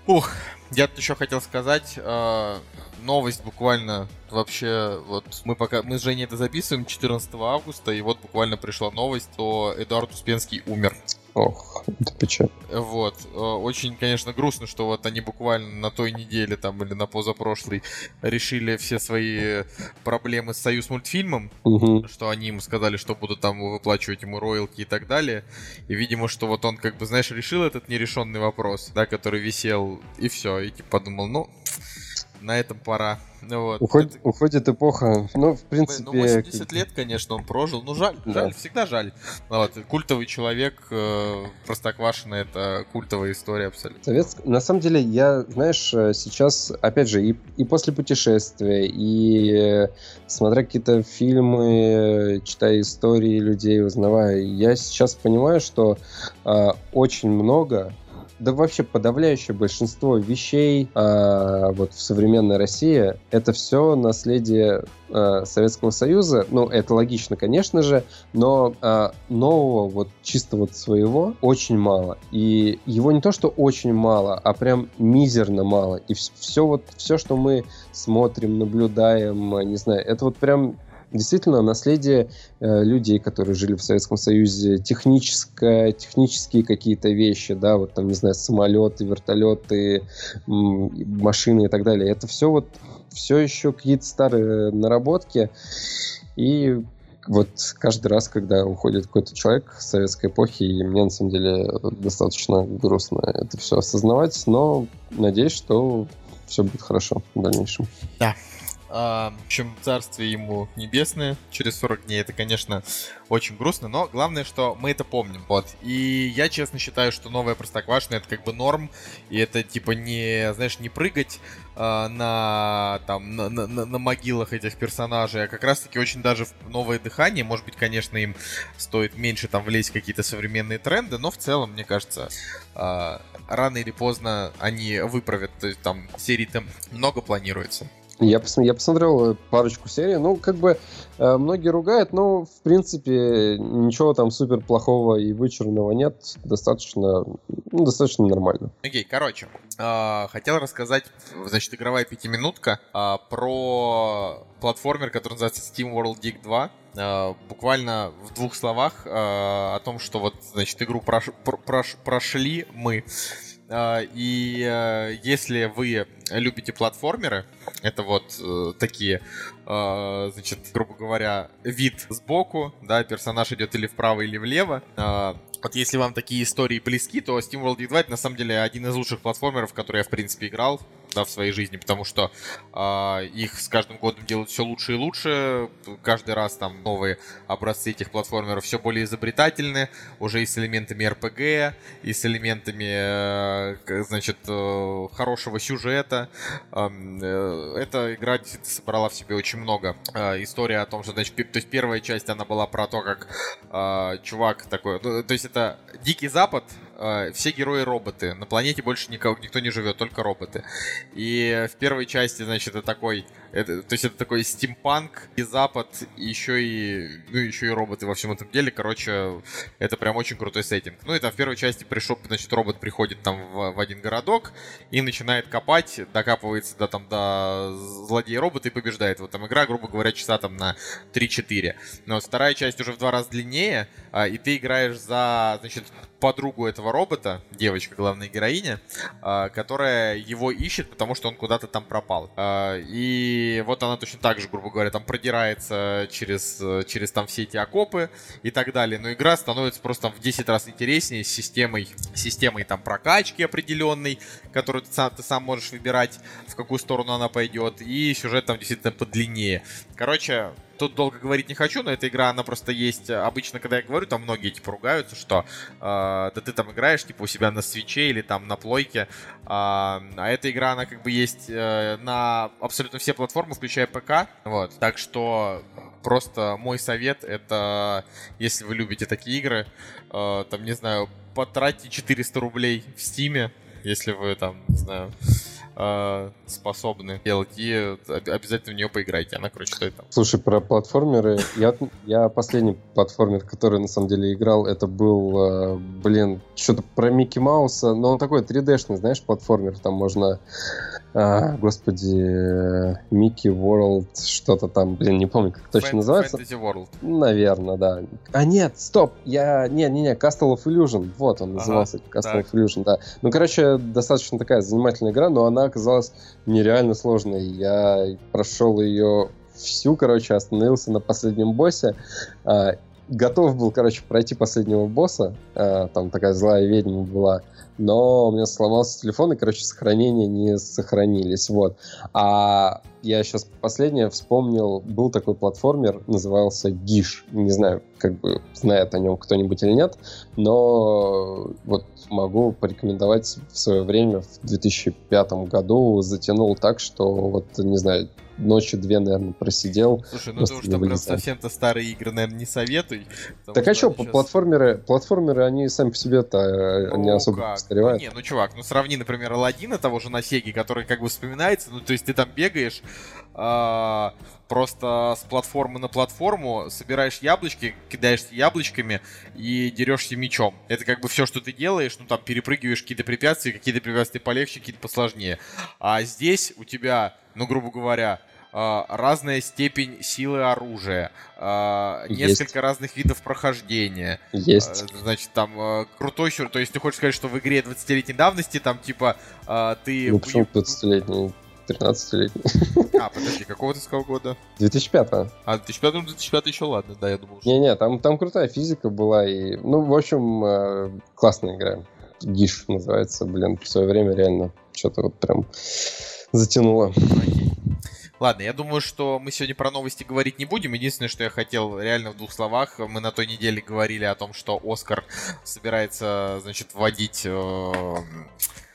Ух, я тут еще хотел сказать, э, новость буквально вообще, вот мы пока, мы с Женей это записываем 14 августа, и вот буквально пришла новость, что Эдуард Успенский умер. Ох, это печаль. Вот. Э, очень, конечно, грустно, что вот они буквально на той неделе там или на позапрошлой решили все свои проблемы с Союз мультфильмом, угу. что они ему сказали, что будут там выплачивать ему роялти и так далее. И, видимо, что вот он, как бы, знаешь, решил этот нерешенный вопрос, да, который висел, и все. И типа подумал, ну, на этом пора. Ну вот. Уходит, это... уходит эпоха. Ну, в принципе... Ну, 80 лет, конечно, он прожил. Ну, жаль, да. жаль, всегда жаль. Ну вот, культовый человек, э, Простоквашино, это культовая история абсолютно. Советск... На самом деле, я, знаешь, э, сейчас, опять же, и, и после путешествия, и э, смотря какие-то фильмы, читая истории людей, узнавая, я сейчас понимаю, что э, очень много да вообще подавляющее большинство вещей э, вот в современной России это все наследие э, Советского Союза. Ну, это логично, конечно же, но э, нового, вот чисто вот своего очень мало. И его не то, что очень мало, а прям мизерно мало. И все вот, все, что мы смотрим, наблюдаем, не знаю, это вот прям действительно наследие э, людей, которые жили в Советском Союзе, техническое, технические какие-то вещи, да, вот там, не знаю, самолеты, вертолеты, машины и так далее. Это все вот, все еще какие-то старые наработки. И вот каждый раз, когда уходит какой-то человек советской эпохи, и мне на самом деле достаточно грустно это все осознавать, но надеюсь, что все будет хорошо в дальнейшем. Да, в общем, царствие ему небесное через 40 дней. Это, конечно, очень грустно, но главное, что мы это помним. Вот. И я честно считаю, что новая Простоквашино это как бы норм. И это типа не, знаешь, не прыгать э, на, там, на, на, на могилах этих персонажей, а как раз-таки очень даже в новое дыхание. Может быть, конечно, им стоит меньше там влезть какие-то современные тренды, но в целом, мне кажется, э, рано или поздно они выправят. То есть там серий-то много планируется. Я, пос, я посмотрел парочку серий. Ну, как бы э, многие ругают, но в принципе ничего там супер плохого и вычурного нет. Достаточно, ну, достаточно нормально. Окей, okay, короче, э, хотел рассказать, значит, игровая пятиминутка э, про платформер, который называется Steam World Dig 2. Uh, буквально в двух словах о том, что вот, значит, игру прош, прош, прошли мы. И если вы любите платформеры, это вот э, такие, э, значит, грубо говоря, вид сбоку, да, персонаж идет или вправо, или влево. Э, вот если вам такие истории близки, то SteamWorld Dig2 это на самом деле один из лучших платформеров, которые я, в принципе, играл да, в своей жизни, потому что э, их с каждым годом делают все лучше и лучше. Каждый раз там новые образцы этих платформеров все более изобретательны, уже и с элементами RPG, и с элементами, э, значит, э, хорошего сюжета. Э, эта игра собрала в себе очень много. Э, история о том, что, значит, то есть первая часть, она была про то, как э, чувак такой, ну, то есть это Дикий Запад, э, все герои роботы. На планете больше никого, никто не живет, только роботы. И в первой части, значит, это такой, это, то есть это такой стимпанк и запад, и еще и, ну, еще и роботы во всем этом деле. Короче, это прям очень крутой сеттинг. Ну и там в первой части пришел, значит, робот приходит там в, в один городок и начинает копать, докапывается до там до злодея робота и побеждает. Вот там игра, грубо говоря, часа там на 3-4. Но вторая часть уже в два раза длиннее, а, и ты играешь за, значит, подругу этого робота, девочка, главная героиня, а, которая его ищет, потому что он куда-то там пропал. А, и вот она точно так же, грубо говоря, там продирается через, через там все эти окопы и так далее. Но игра становится просто там в 10 раз интереснее с системой, системой там прокачки определенной, которую ты сам, ты сам можешь выбирать, в какую сторону она пойдет, и сюжет там действительно подлиннее. Короче, тут долго говорить не хочу, но эта игра, она просто есть. Обычно, когда я говорю, там многие типа ругаются, что э, да ты там играешь типа у себя на свече или там на плойке. Э, а эта игра, она как бы есть э, на абсолютно все платформы, включая ПК. Вот. Так что просто мой совет это, если вы любите такие игры, э, там, не знаю, потратьте 400 рублей в Стиме, если вы там, не знаю, э, способны делать, и обязательно в нее поиграйте. Она, короче, стоит там. Слушай, про платформеры. Я, я последний платформер, который на самом деле играл, это был, э, блин, что-то про Микки Мауса, но он такой 3D-шный, знаешь, платформер. Там можно а, господи, Микки World, что-то там, блин, не помню, как точно Fan- называется. Fantasy World. Наверное, да. А нет, стоп, я, не-не-не, Castle of Illusion, вот он назывался, ага, Castle так. of Illusion, да. Ну, короче, достаточно такая занимательная игра, но она оказалась нереально сложной. Я прошел ее всю, короче, остановился на последнем боссе, а, готов был, короче, пройти последнего босса, а, там такая злая ведьма была, но у меня сломался телефон, и, короче, сохранения не сохранились, вот. А я сейчас последнее вспомнил, был такой платформер, назывался Гиш, не знаю, как бы знает о нем кто-нибудь или нет, но вот могу порекомендовать в свое время, в 2005 году затянул так, что вот, не знаю, ночи две, наверное, просидел. Слушай, ну ты уж прям совсем-то старые игры, наверное, не советуй. Так а что, сейчас... платформеры, платформеры, они сами по себе-то э, ну, не особо как? постаревают. Ну, не, ну чувак, ну сравни, например, Алладина того же на Сеге, который как бы вспоминается, ну то есть ты там бегаешь, а, просто с платформы на платформу собираешь яблочки, кидаешься яблочками и дерешься мечом. Это как бы все, что ты делаешь, ну там перепрыгиваешь какие-то препятствия, какие-то препятствия полегче, какие-то посложнее. А здесь у тебя, ну грубо говоря, разная степень силы оружия, uh, несколько разных видов прохождения. Есть. Uh, значит, там крутой сюр. То есть ты хочешь сказать, что в игре 20-летней давности там типа ты... Ну, почему 20-летний? 13-летний. *laughs* А, подожди, какого ты сказал года? 2005 А, 2005 2005 еще ладно, да, я думал. Что... Не-не, там, там крутая физика была, и, ну, в общем, классная игра. Гиш называется, блин, в свое время реально что-то вот прям затянуло. Окей. Ладно, я думаю, что мы сегодня про новости говорить не будем. Единственное, что я хотел реально в двух словах. Мы на той неделе говорили о том, что Оскар собирается, значит, вводить э,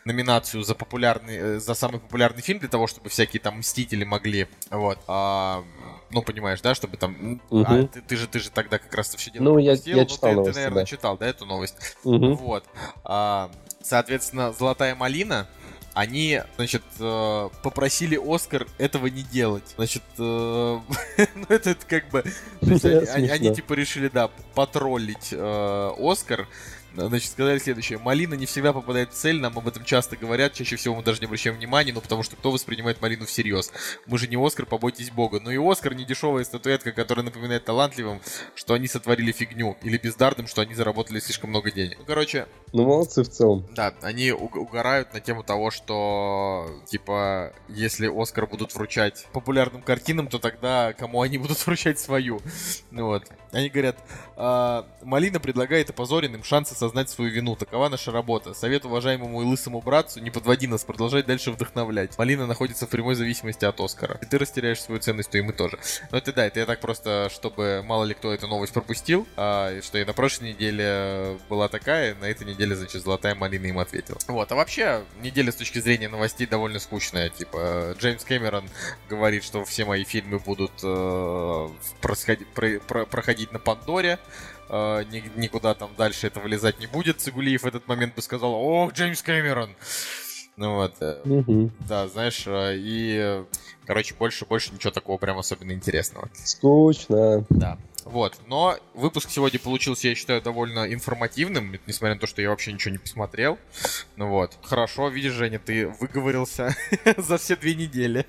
номинацию за популярный, э, за самый популярный фильм для того, чтобы всякие там мстители могли, вот, а, ну понимаешь, да, чтобы там, угу. а, ты, ты же ты же тогда как раз все дело ну я, я читал ну, ты, новости, ты, наверное, да. читал, да, эту новость, угу. вот, а, соответственно, Золотая малина они, значит, э, попросили Оскар этого не делать. Значит, э, *laughs* ну это, это как бы... *laughs* Они, они, они типа решили, да, потроллить э, Оскар. Значит, сказали следующее. Малина не всегда попадает в цель, нам об этом часто говорят, чаще всего мы даже не обращаем внимания, ну потому что кто воспринимает Малину всерьез? Мы же не Оскар, побойтесь бога. Ну и Оскар не дешевая статуэтка, которая напоминает талантливым, что они сотворили фигню, или бездарным, что они заработали слишком много денег. Ну, короче, Ну, молодцы в целом. да, они уг- угорают на тему того, что, типа, если Оскар будут вручать популярным картинам, то тогда кому они будут вручать свою? Ну вот. Они говорят, «А, Малина предлагает опозоренным шанс осознать свою вину. Такова наша работа. Совет уважаемому и лысому братцу, не подводи нас, продолжай дальше вдохновлять. Малина находится в прямой зависимости от Оскара. И ты растеряешь свою ценность, то и мы тоже. Ну это да, это я так просто, чтобы мало ли кто эту новость пропустил, а, что и на прошлой неделе была такая, на этой неделе, значит, Золотая Малина им ответила. Вот, а вообще, неделя с точки зрения новостей довольно скучная. Типа, Джеймс Кэмерон говорит, что все мои фильмы будут э, проходить на Пандоре. Э, ни- никуда там дальше это вылезать не будет. Цигулиев в этот момент бы сказал, ох, Джеймс Кэмерон! Ну вот, Мгм. да, знаешь, э, и, э, короче, больше-больше ничего такого прям особенно интересного. Скучно. Да. Вот, но выпуск сегодня получился, я считаю, довольно информативным, несмотря на то, что я вообще ничего не посмотрел. Ну вот. Хорошо, видишь, Женя, ты выговорился *laughs* за все две недели.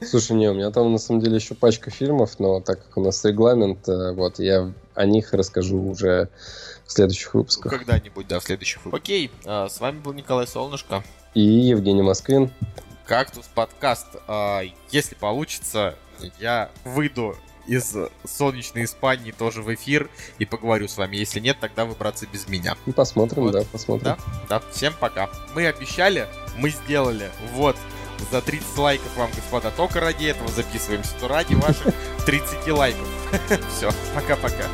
Слушай, не, у меня там на самом деле еще пачка фильмов, но так как у нас регламент, э, вот, я о них расскажу уже в следующих выпусках. Когда-нибудь, да, в следующих выпусках. Окей, а, с вами был Николай Солнышко. И Евгений Москвин. Кактус подкаст. А, Если получится, я выйду из солнечной Испании тоже в эфир и поговорю с вами. Если нет, тогда вы, братцы, без меня. Посмотрим, Вот. да, посмотрим. Да, да, всем пока. Мы обещали, мы сделали. Вот, за 30 лайков вам, господа, только ради этого записываемся, то ради ваших 30 лайков. *laughs* Все, пока-пока.